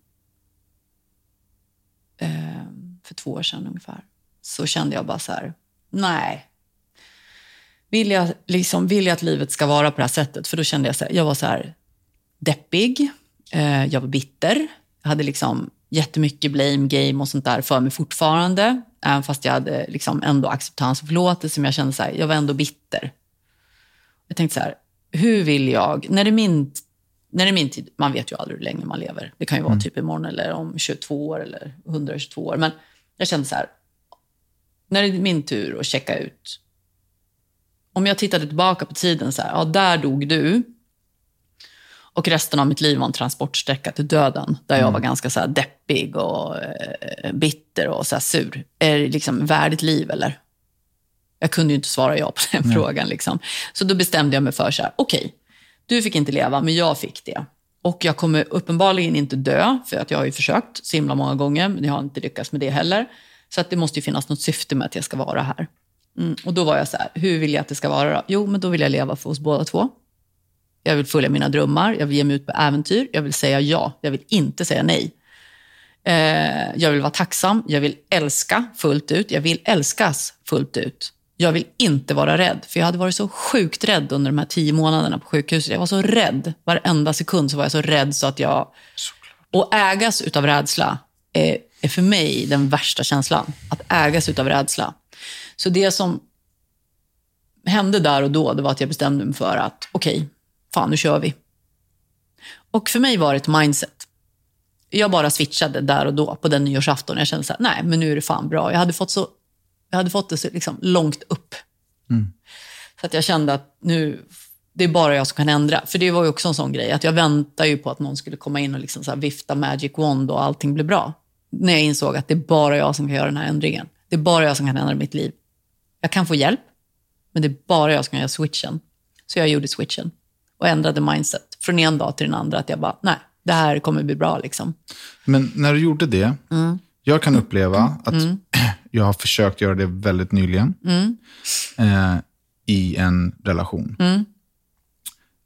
eh, för två år sedan ungefär, så kände jag bara så här, nej. Vill jag, liksom, vill jag att livet ska vara på det här sättet? För då kände jag så här, jag var så här deppig, eh, jag var bitter, jag hade liksom jättemycket blame game och sånt där för mig fortfarande. Även fast jag hade liksom ändå acceptans och förlåtelse, men jag kände så här, jag var ändå bitter. Jag tänkte så här, hur vill jag, när det är min, när det är min tid, man vet ju aldrig hur länge man lever. Det kan ju vara typ imorgon eller om 22 år eller 122 år. Men jag kände så här, när det är min tur att checka ut. Om jag tittade tillbaka på tiden så här, ja där dog du. Och resten av mitt liv var en transportsträcka till döden. Där jag var ganska så här deppig och eh, bitter och så sur. Är det liksom värdigt liv eller? Jag kunde ju inte svara ja på den frågan. Liksom. Så då bestämde jag mig för så här, okej, du fick inte leva, men jag fick det. Och jag kommer uppenbarligen inte dö, för att jag har ju försökt så himla många gånger, men jag har inte lyckats med det heller. Så att det måste ju finnas något syfte med att jag ska vara här. Mm. Och då var jag så här, hur vill jag att det ska vara då? Jo, men då vill jag leva för oss båda två. Jag vill följa mina drömmar, jag vill ge mig ut på äventyr, jag vill säga ja, jag vill inte säga nej. Eh, jag vill vara tacksam, jag vill älska fullt ut, jag vill älskas fullt ut. Jag vill inte vara rädd, för jag hade varit så sjukt rädd under de här tio månaderna på sjukhuset. Jag var så rädd, varenda sekund så var jag så rädd så att jag... Och ägas utav rädsla är, är för mig den värsta känslan. Att ägas utav rädsla. Så det som hände där och då, det var att jag bestämde mig för att okej, fan nu kör vi. Och för mig var det ett mindset. Jag bara switchade där och då på den nyårsafton. Jag kände så här, nej men nu är det fan bra. Jag hade fått, så, jag hade fått det så liksom långt upp. Så att jag kände att nu, det är bara jag som kan ändra. För det var ju också en sån grej, att jag väntade ju på att någon skulle komma in och liksom så vifta magic wand och allting blev bra. När jag insåg att det är bara jag som kan göra den här ändringen. Det är bara jag som kan ändra mitt liv. Jag kan få hjälp, men det är bara jag som kan göra switchen. Så jag gjorde switchen och ändrade mindset från en dag till den andra. Att jag bara, nej, det här kommer bli bra liksom. Men när du gjorde det, Mm. jag kan uppleva att jag har försökt göra det väldigt nyligen Mm. eh, i en relation.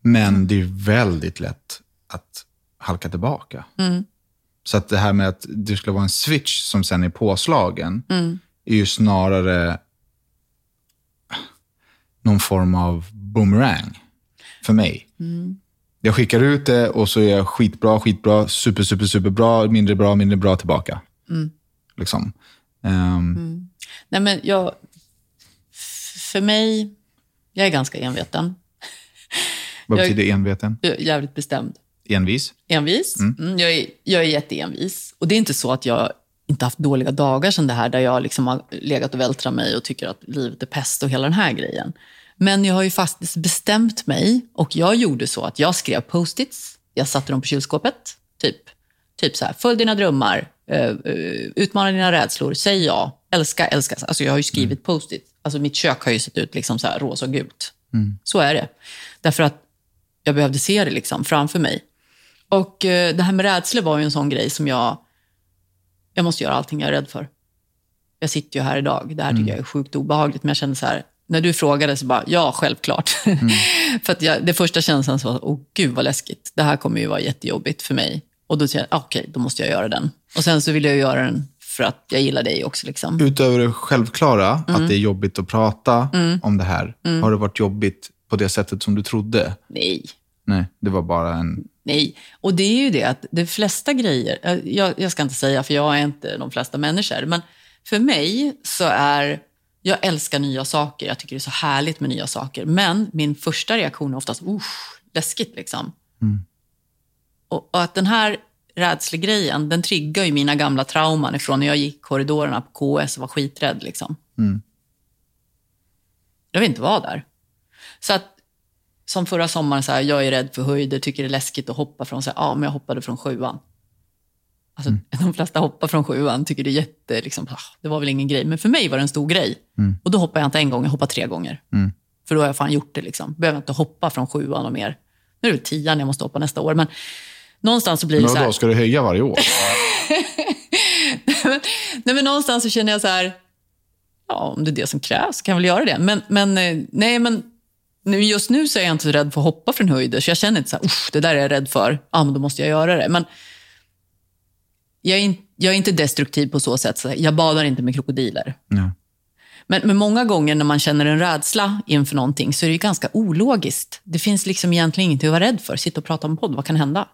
Men det är väldigt lätt att halka tillbaka. Så att det här med att det skulle vara en switch som sen är påslagen Mm. är ju snarare någon form av boomerang för mig. Mm. Jag skickar ut det och så är jag skitbra, skitbra, super, super, superbra, mindre bra, mindre bra tillbaka. Mm. Liksom. Ehm, Nej, men jag, för mig, jag är ganska enveten. Vad betyder enveten? Jag är jävligt bestämd. Envis? Envis. Mm. jag, är, jag är jätteenvis. Och det är inte så att jag inte haft dåliga dagar som det här, där jag liksom har legat och vältrat mig och tycker att livet är pest och hela den här grejen. Men jag har ju faktiskt bestämt mig och jag gjorde så att jag skrev post-its, jag satte dem på kylskåpet, typ, typ så här, följ dina drömmar, eh, eh, utmana dina rädslor, säg ja, älska, älska. Alltså jag har ju skrivit post-it. Alltså mitt kök har ju sett ut liksom så här rosa och gult. Så är det. Därför att jag behövde se det liksom framför mig. Och eh, det här med rädsla var ju en sån grej som jag... Jag måste göra allting jag är rädd för. Jag sitter ju här idag. Det här tycker jag är sjukt obehagligt. Men jag kände så här, när du frågade så bara, ja, självklart. för att jag, det första känslan var, åh gud vad läskigt. Det här kommer ju vara jättejobbigt för mig. Och då tänkte jag, ah, okej, då måste jag göra den. Och sen så ville jag göra den för att jag gillar dig också. Liksom. Utöver det självklara, Mm. att det är jobbigt att prata om det här. Har det varit jobbigt på det sättet som du trodde? Nej, Nej, det var bara en... Nej, och det är ju det att de flesta grejer, jag, jag ska inte säga för jag är inte de flesta människor, men för mig så är, jag älskar nya saker, jag tycker det är så härligt med nya saker, men min första reaktion är oftast, usch, läskigt liksom. Och, och att den här rädslegrejen, den triggar ju mina gamla trauman ifrån när jag gick korridorerna på KS och var skiträdd liksom. Jag vill inte vara där. Så att som förra sommaren, så här, jag är rädd för höjder, tycker det är läskigt att hoppa från, så här, ja men jag hoppade från sjuan. Alltså, De flesta hoppar från sjuan, tycker det är jätte, liksom, ah, det var väl ingen grej. Men för mig var det en stor grej. Och då hoppar jag inte en gång, jag hoppar tre gånger. För då har jag fan gjort det. Liksom. Behöver inte hoppa från sjuan och mer. Nu är det tian jag måste hoppa nästa år. Men någonstans så blir det Men så här. då ska du höja varje år? Nej, men någonstans så känner jag så här, ja, om det är det som krävs så kan jag väl göra det. Men, men eh, nej, men nu, just nu så är jag inte så rädd för att hoppa från höjder, så jag känner inte så här, "Usch, det där är jag rädd för, ja, men då måste jag göra det. Men jag är, in, jag är inte destruktiv på så sätt, så jag badar inte med krokodiler. Ja. Men, men många gånger när man känner en rädsla inför någonting så är det ju ganska ologiskt. Det finns liksom egentligen ingenting att vara rädd för. Sitta och prata om podd, vad kan hända?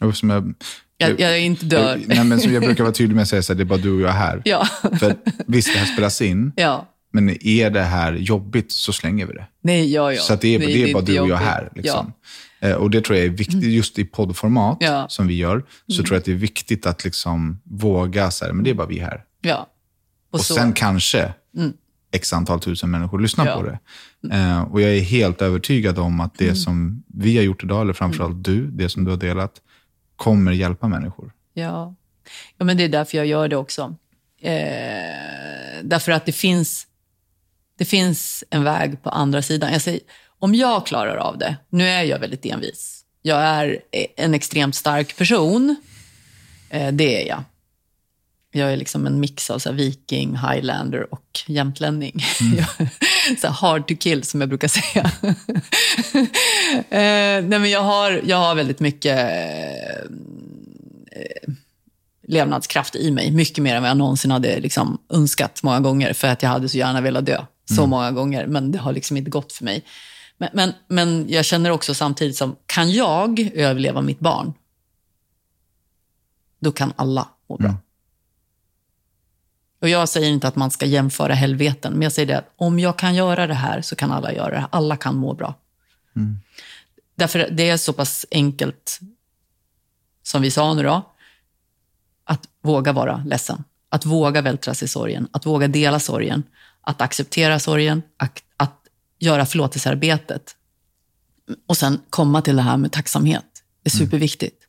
Och Som jag, Jag, jag är inte död. Nej, men som jag brukar vara tydlig med att säga, så här, det är bara du och jag här. Ja. För visst, det här spelas in, ja. Men är det här jobbigt så slänger vi det. Nej, ja, ja. Så att det är, Nej, det är bara du och jag här. Liksom. Eh, Och det tror jag är viktigt, just i poddformat Ja. Mm. som vi gör, så tror jag att det är viktigt att liksom våga, så här, men det är bara vi här. Ja. ja. Och, så- sen kanske x antal tusen människor lyssnar Ja. på det. Eh, och jag är helt övertygad om att det som vi har gjort idag, eller framförallt du, det som du har delat, kommer hjälpa människor. Ja. ja, men det är därför jag gör det också. Eh, därför att det finns, det finns en väg på andra sidan. Jag säger, om jag klarar av det, nu är jag väldigt envis. Jag är en extremt stark person. Eh, det är jag. Jag är liksom en mix av så viking, highlander och jämtlänning. Jag- så hard to kill, som jag brukar säga. eh, nej, men jag, har, jag har väldigt mycket eh, levnadskraft i mig. Mycket mer än vad jag någonsin hade liksom önskat många gånger. För att jag hade så gärna velat dö så många gånger. Men det har liksom inte gått för mig. Men, men, men jag känner också samtidigt som, kan jag överleva mitt barn? Då kan alla må bra. Och jag säger inte att man ska jämföra helveten, men jag säger det att om jag kan göra det här så kan alla göra det här. Alla kan må bra. Därför det är så pass enkelt, som vi sa nu då, att våga vara ledsen. Att våga vältra sig i sorgen, att våga dela sorgen, att acceptera sorgen, att, att göra förlåtelsearbetet. Och sen komma till det här med tacksamhet. Det är superviktigt.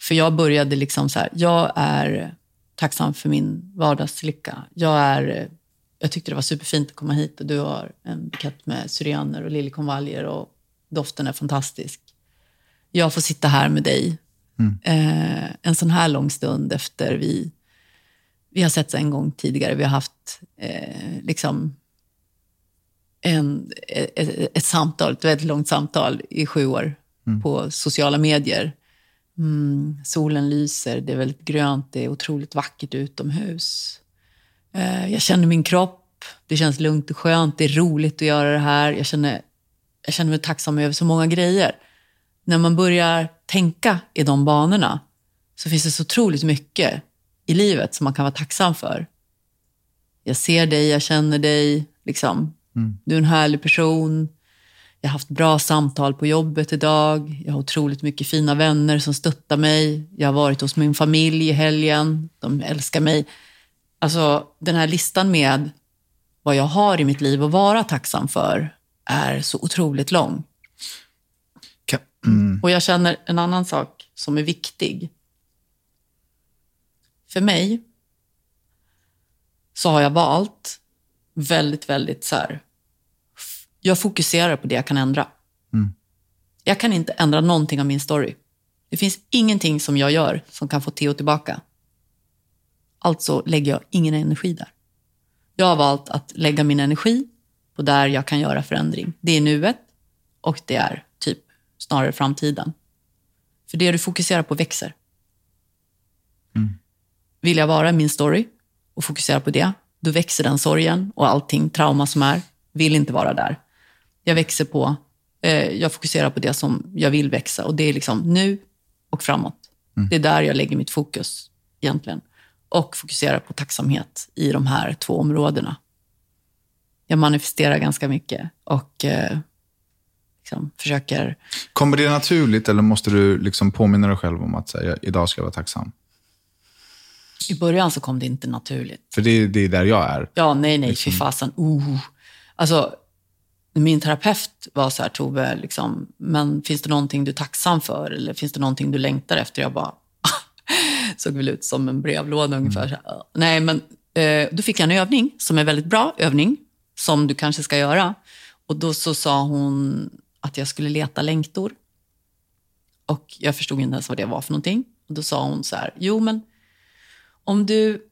För jag började liksom så här, jag är tacksam för min vardagslycka. Jag, är, jag tyckte det var superfint att komma hit och du har en bukett med syrianer och liljekonvaljer och doften är fantastisk. Jag får sitta här med dig eh, en sån här lång stund efter vi, vi har setts en gång tidigare. Vi har haft eh, liksom en, ett, ett samtal, ett väldigt långt samtal i sju år på sociala medier. Mm, solen lyser, det är väldigt grönt, det är otroligt vackert utomhus. Eh, jag känner min kropp, det känns lugnt och skönt, det är roligt att göra det här. Jag känner, jag känner mig tacksam över så många grejer. När man börjar tänka i de banorna så finns det så otroligt mycket i livet som man kan vara tacksam för. Jag ser dig, jag känner dig, liksom. Du är en härlig person. Jag har haft bra samtal på jobbet idag. Jag har otroligt mycket fina vänner som stöttar mig. Jag har varit hos min familj i helgen. De älskar mig. Alltså, den här listan med vad jag har i mitt liv att vara tacksam för är så otroligt lång. Mm, Och jag känner en annan sak som är viktig. För mig så har jag valt väldigt, väldigt så här. Jag fokuserar på det jag kan ändra. Jag kan inte ändra någonting av min story. Det finns ingenting som jag gör som kan få Theo tillbaka. Alltså lägger jag ingen energi där. Jag har valt att lägga min energi på där jag kan göra förändring. Det är nuet och det är typ snarare framtiden. För det du fokuserar på växer. Vill jag vara i min story och fokusera på det, då växer den sorgen och allting trauma som är. Vill inte vara där. Jag växer på, eh, jag fokuserar på det som jag vill växa och det är liksom nu och framåt. Det är där jag lägger mitt fokus egentligen. Och fokuserar på tacksamhet i de här två områdena. Jag manifesterar ganska mycket och eh, liksom försöker Kommer det naturligt eller måste du liksom påminna dig själv om att säga idag ska jag vara tacksam? I början så kom det inte naturligt. För det, det är där jag är. Ja, nej, nej, fy fasen. Uh. Alltså, min terapeut var så här, Tove, liksom, men finns det någonting du är tacksam för? Eller finns det någonting du längtar efter? Jag bara, såg väl ut som en brevlåda ungefär. Så här, "Ja." Nej, men eh, då fick jag en övning som är väldigt bra övning, som du kanske ska göra. Och då så sa hon att jag skulle leta längtor. Och jag förstod inte ens vad det var för någonting. Och då sa hon så här, jo men om du...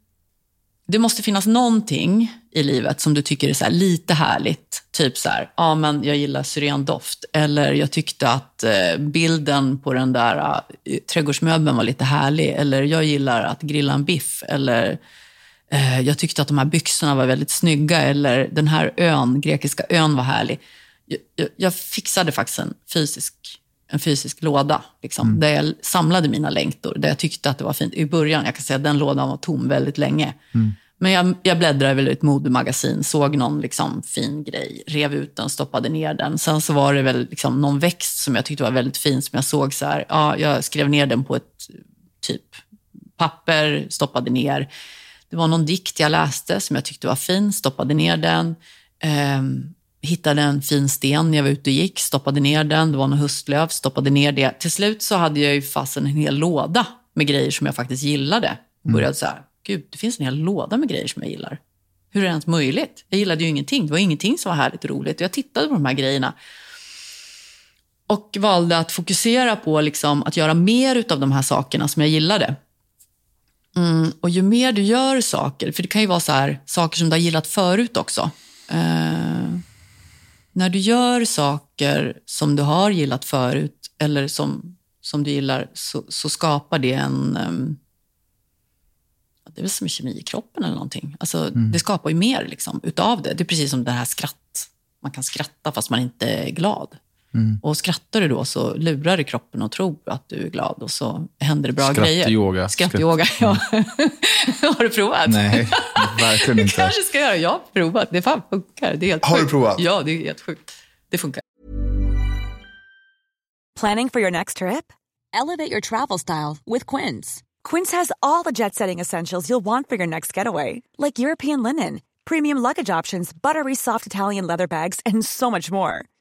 Det måste finnas någonting i livet som du tycker är så här lite härligt. Typ så här, ja men jag gillar syrendoft. Eller jag tyckte att eh, bilden på den där eh, trädgårdsmöbeln var lite härlig. Eller jag gillar att grilla en biff. Eller eh, jag tyckte att de här byxorna var väldigt snygga. Eller den här ön, grekiska ön var härlig. Jag, jag, jag fixade faktiskt en fysisk en fysisk låda, liksom, där jag samlade mina längtor, där jag tyckte att det var fint. I början, jag kan säga att den lådan var tom väldigt länge. Men jag, jag bläddrade väl i ett modemagasin, såg någon liksom, fin grej, rev ut den, stoppade ner den. Sen så var det väl liksom, någon växt som jag tyckte var väldigt fin, som jag såg så här, ja, jag skrev ner den på ett typ papper, stoppade ner. Det var någon dikt jag läste som jag tyckte var fin, stoppade ner den. Ehm, hittade en fin sten när jag var ute och gick, stoppade ner den. Det var någon höstlöv, stoppade ner det. Till slut så hade jag ju fasen en hel låda med grejer som jag faktiskt gillade. Och började så här, gud, det finns en hel låda med grejer som jag gillar. Hur är det ens möjligt? Jag gillade ju ingenting. Det var ingenting som var härligt och roligt. Och jag tittade på de här grejerna och valde att fokusera på liksom, att göra mer av de här sakerna som jag gillade. Mm, och ju mer du gör saker, för det kan ju vara så här, saker som du har gillat förut också. Eh, när du gör saker som du har gillat förut eller som, som du gillar så, så skapar det en... ehm, det är väl som kemi i kroppen eller någonting. Alltså, Det skapar ju mer liksom, utav det. Det är precis som det här skratt. Man kan skratta fast man inte är glad. Och skrattar du då så lurar du kroppen och tror att du är glad och så händer det bra grejer. Skrattyoga. Skrattyoga, ja. har du provat? Nej, verkligen Du inte. kanske ska göra. Jag har provat. Det fan funkar. Det är helt Har du sjukt. provat? Ja, det är helt sjukt. Det funkar. Planning for your next trip? Elevate your travel style with Quince. Quince has all the jet setting essentials you'll want for your next getaway, like European linen, premium luggage options, buttery soft Italian leather bags, and so much more.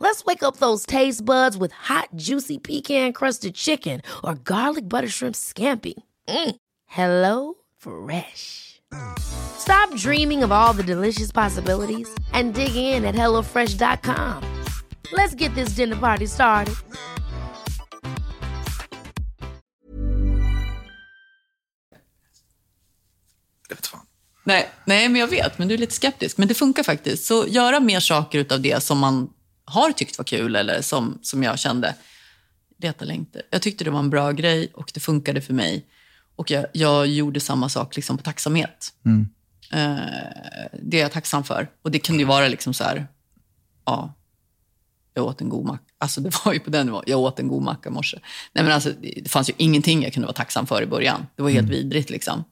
Let's wake up those taste buds with hot, juicy pecan-crusted chicken or garlic butter shrimp scampi. Mm. Hello Fresh. Stop dreaming of all the delicious possibilities and dig in at HelloFresh.com. Let's get this dinner party started. Jag vet fan. Nej, nej, men jag vet. Men du är lite skeptisk. Men det funkar faktiskt. Så göra mer saker av det som man har tyckt var kul eller som, som jag kände. Leta längtor. Jag tyckte det var en bra grej och det funkade för mig. Och jag, jag gjorde samma sak liksom på tacksamhet. Eh, det är jag tacksam för. Och det kunde ju vara liksom så här, ja, jag åt en god macka. Alltså det var ju på den nivån. Jag åt en god macka i morse. Nej, men alltså, det fanns ju ingenting jag kunde vara tacksam för i början. Det var helt vidrigt liksom.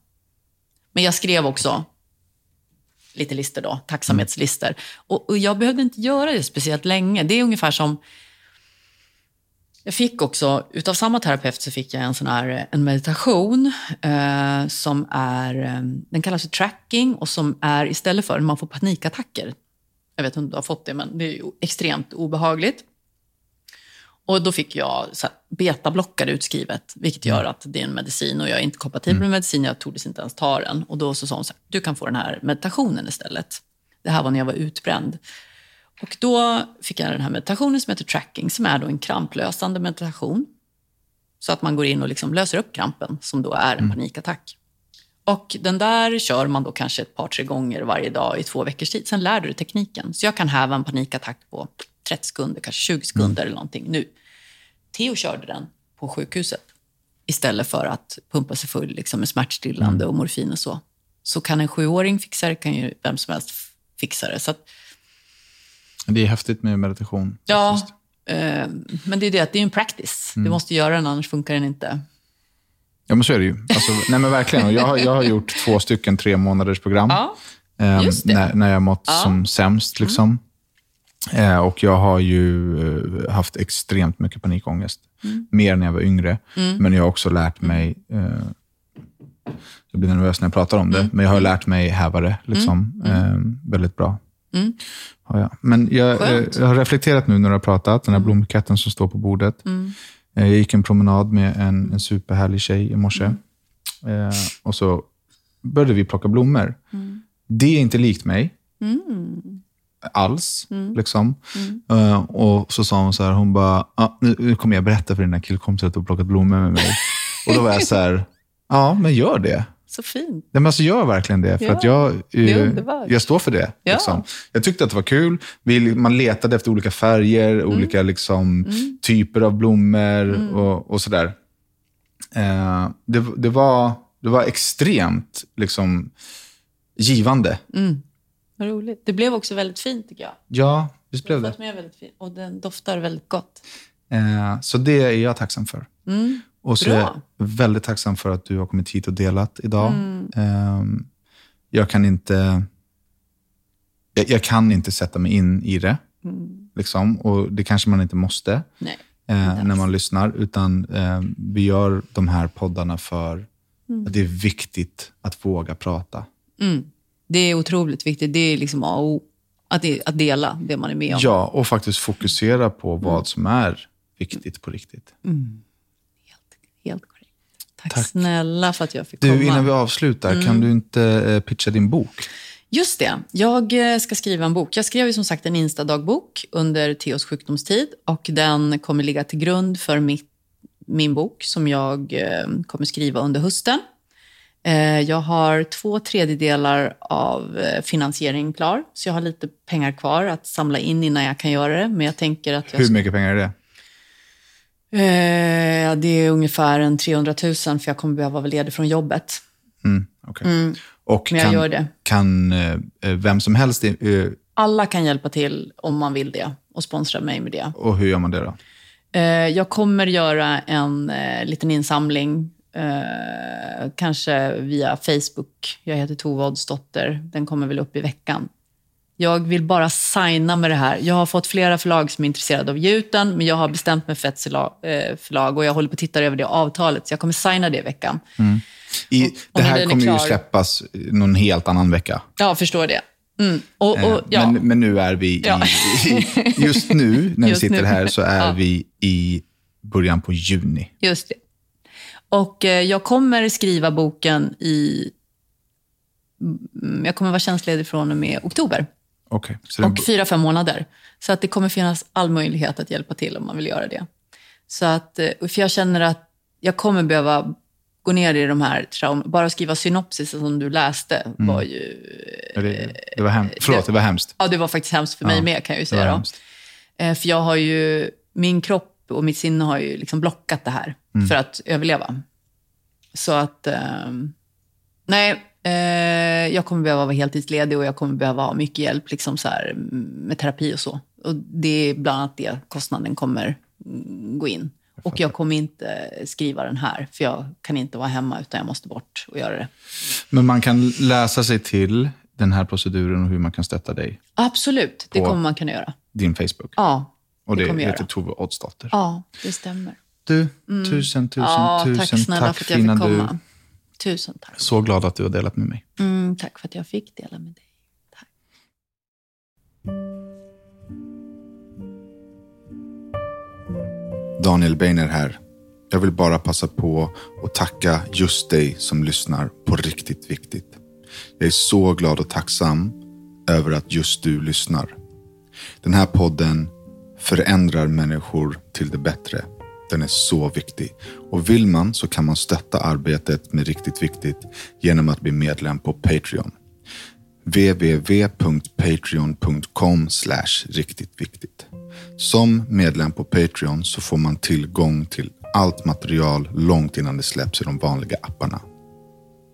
Men jag skrev också lite listor då, tacksamhetslistor. Och, och jag behövde inte göra det speciellt länge. Det är ungefär som... Jag fick också, utav samma terapeut så fick jag en sån här en meditation eh, som är, eh, den kallas för tracking och som är istället för när man får panikattacker. Jag vet inte om du har fått det, men det är extremt obehagligt. Och då fick jag betablockare utskrivet, vilket gör att det är en medicin och jag är inte kompatibel med medicin, jag tordes inte ens ta den. Och då så sa hon så här, du kan få den här meditationen istället. Det här var när jag var utbränd. Och då fick jag den här meditationen som heter tracking, som är då en kramplösande meditation. Så att man går in och liksom löser upp krampen, som då är en panikattack. Och den där kör man då kanske ett par, tre gånger varje dag i två veckors tid. Sen lär du dig tekniken. Så jag kan häva en panikattack på 30 sekunder, kanske 20 sekunder eller någonting nu. Theo körde den på sjukhuset istället för att pumpa sig full liksom, med smärtstillande och morfin och så. Så kan en sjuåring fixa det, kan ju vem som helst fixa det. Så att, Det är häftigt med meditation. ja, eh, men det är det att det är en practice. Du måste göra den, annars funkar den inte. Ja, men så är det ju. Alltså, nej, men verkligen. Jag, har, jag har gjort två stycken tre månaders program. Ja, det. När, när jag mått Ja. Mm. som sämst. Liksom. Eh, och jag har ju eh, haft extremt mycket panikångest. Mm. Mer när jag var yngre. Men jag har också lärt mig, eh, jag blir nervös när jag pratar om det, Mm. men jag har lärt mig häva det liksom, eh, väldigt bra. Har jag. Men jag, eh, Mm. Mm. jag har reflekterat nu när du har pratat, den här blombuketten som står på bordet. Jag gick en promenad med en, en superhärlig tjej i morse. Mm. Eh, och så började vi plocka blommor. Det är inte likt mig. Alls. Liksom. Eh, och så sa hon så här, hon bara, ah, nu, nu kommer jag berätta för dina killkompisar att du har plockat blommor med mig. och då var jag så här, ja men gör det. så fint. Nej, men alltså gör verkligen det. För Ja, att jag, underbart. jag står för det. Ja. Liksom. Jag tyckte att det var kul. Vi, man letade efter olika färger, Mm. olika liksom, typer av blommor och, och sådär. Eh, det, det, var, det var extremt liksom, givande. Vad roligt. Det blev också väldigt fint tycker jag. Ja, visst blev Det med väldigt fint. Och den doftar väldigt gott. Eh, så det är jag tacksam för. Och så är Mm. Bra. jag väldigt tacksam för att du har kommit hit och delat idag. Mm. Eh, jag kan inte jag, jag kan inte sätta mig in i det. Mm. Liksom, och det kanske man inte måste Nej. eh, när man lyssnar. Utan eh, vi gör de här poddarna för Mm. att det är viktigt att våga prata. Det är otroligt viktigt. Det är liksom A och O. Att, att dela det man är med om. Ja, och faktiskt fokusera på Mm. vad som är viktigt på riktigt. Helt korrekt. Tack, Tack. snälla för att jag fick Du, komma. innan vi avslutar, Mm. kan du inte eh, pitcha din bok? Just det. Jag eh, ska skriva en bok. Jag skrev ju som sagt en Insta-dagbok under Theos sjukdomstid och den kommer ligga till grund för mitt, min bok som jag eh, kommer skriva under hösten. Eh, jag har två tredjedelar av eh, finansiering klar, så jag har lite pengar kvar att samla in innan jag kan göra det. Men jag tänker att jag Hur mycket pengar är det? Eh, det är ungefär en 300 000 för jag kommer behöva vara ledig från jobbet. Mm, okej. Och men jag kan, gör det. kan vem som helst, Alla kan hjälpa till om man vill det och sponsra mig med det. och hur gör man det då? Jag kommer göra en liten insamling, eh, kanske via Facebook. Jag heter Tove Oddsdotter. Den kommer väl upp i veckan. Jag vill bara signa med det här. Jag har fått flera förlag som är intresserade av att ge ut den, men jag har bestämt mig för ett förlag, eh, förlag och jag håller på att titta över det avtalet, så jag kommer signa det i veckan. I, Och- det här kommer ju klar- släppas någon helt annan vecka. Ja, förstår det. Mm. Och, Eh, och, ja. men, men nu är vi Ja. i, i, just nu när vi Just sitter nu. här så är Ja. vi i början på juni. Just det. Och eh, jag kommer skriva boken i... mm, Jag kommer vara tjänstledig från och med oktober. Okej, så det, Och fyra, fem månader. Så att det kommer finnas all möjlighet att hjälpa till om man vill göra det. Så att, eh, för jag känner att jag kommer behöva gå ner i de här traum... Bara skriva synopsis som du läste var ju... ja, det, det var hemskt. Förlåt, det var hemskt. Ja, det var faktiskt hemskt för mig Ja, med kan jag ju säga. Eh, För jag har ju, min kropp och mitt sinne har ju liksom blockat det här för att överleva. Så att, ehm, nej, eh, jag kommer behöva vara heltidsledig och jag kommer behöva ha mycket hjälp liksom så här, med terapi och så. Och det är bland annat det kostnaden kommer mm, gå in. Och jag kommer inte skriva den här, för jag kan inte vara hemma utan jag måste bort och göra det. Men man kan läsa sig till den här proceduren och hur man kan stötta dig. Absolut, det kommer man kunna göra. Din Facebook. Ja, Och det det, kommer jag heter. Tove Oddsdotter. Ja, det stämmer. Du, tusen, tusen, ja, tusen tack snälla tack för att jag fick du. komma. Tusen tack. Så glad att du har delat med mig. Mm, tack för att jag fick dela med dig. Tack. Daniel Beiner här. Jag vill bara passa på att tacka just dig som lyssnar på Riktigt Viktigt. Jag är så glad och tacksam över att just du lyssnar. Den här podden förändrar människor till det bättre. Den är så viktig. Och vill man så kan man stötta arbetet med Riktigt Viktigt genom att bli medlem på Patreon. www.patreon.com riktigt viktigt. Som medlem på Patreon så får man tillgång till allt material långt innan det släpps i de vanliga apparna.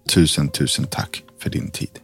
Tusen, tusen tack för din tid.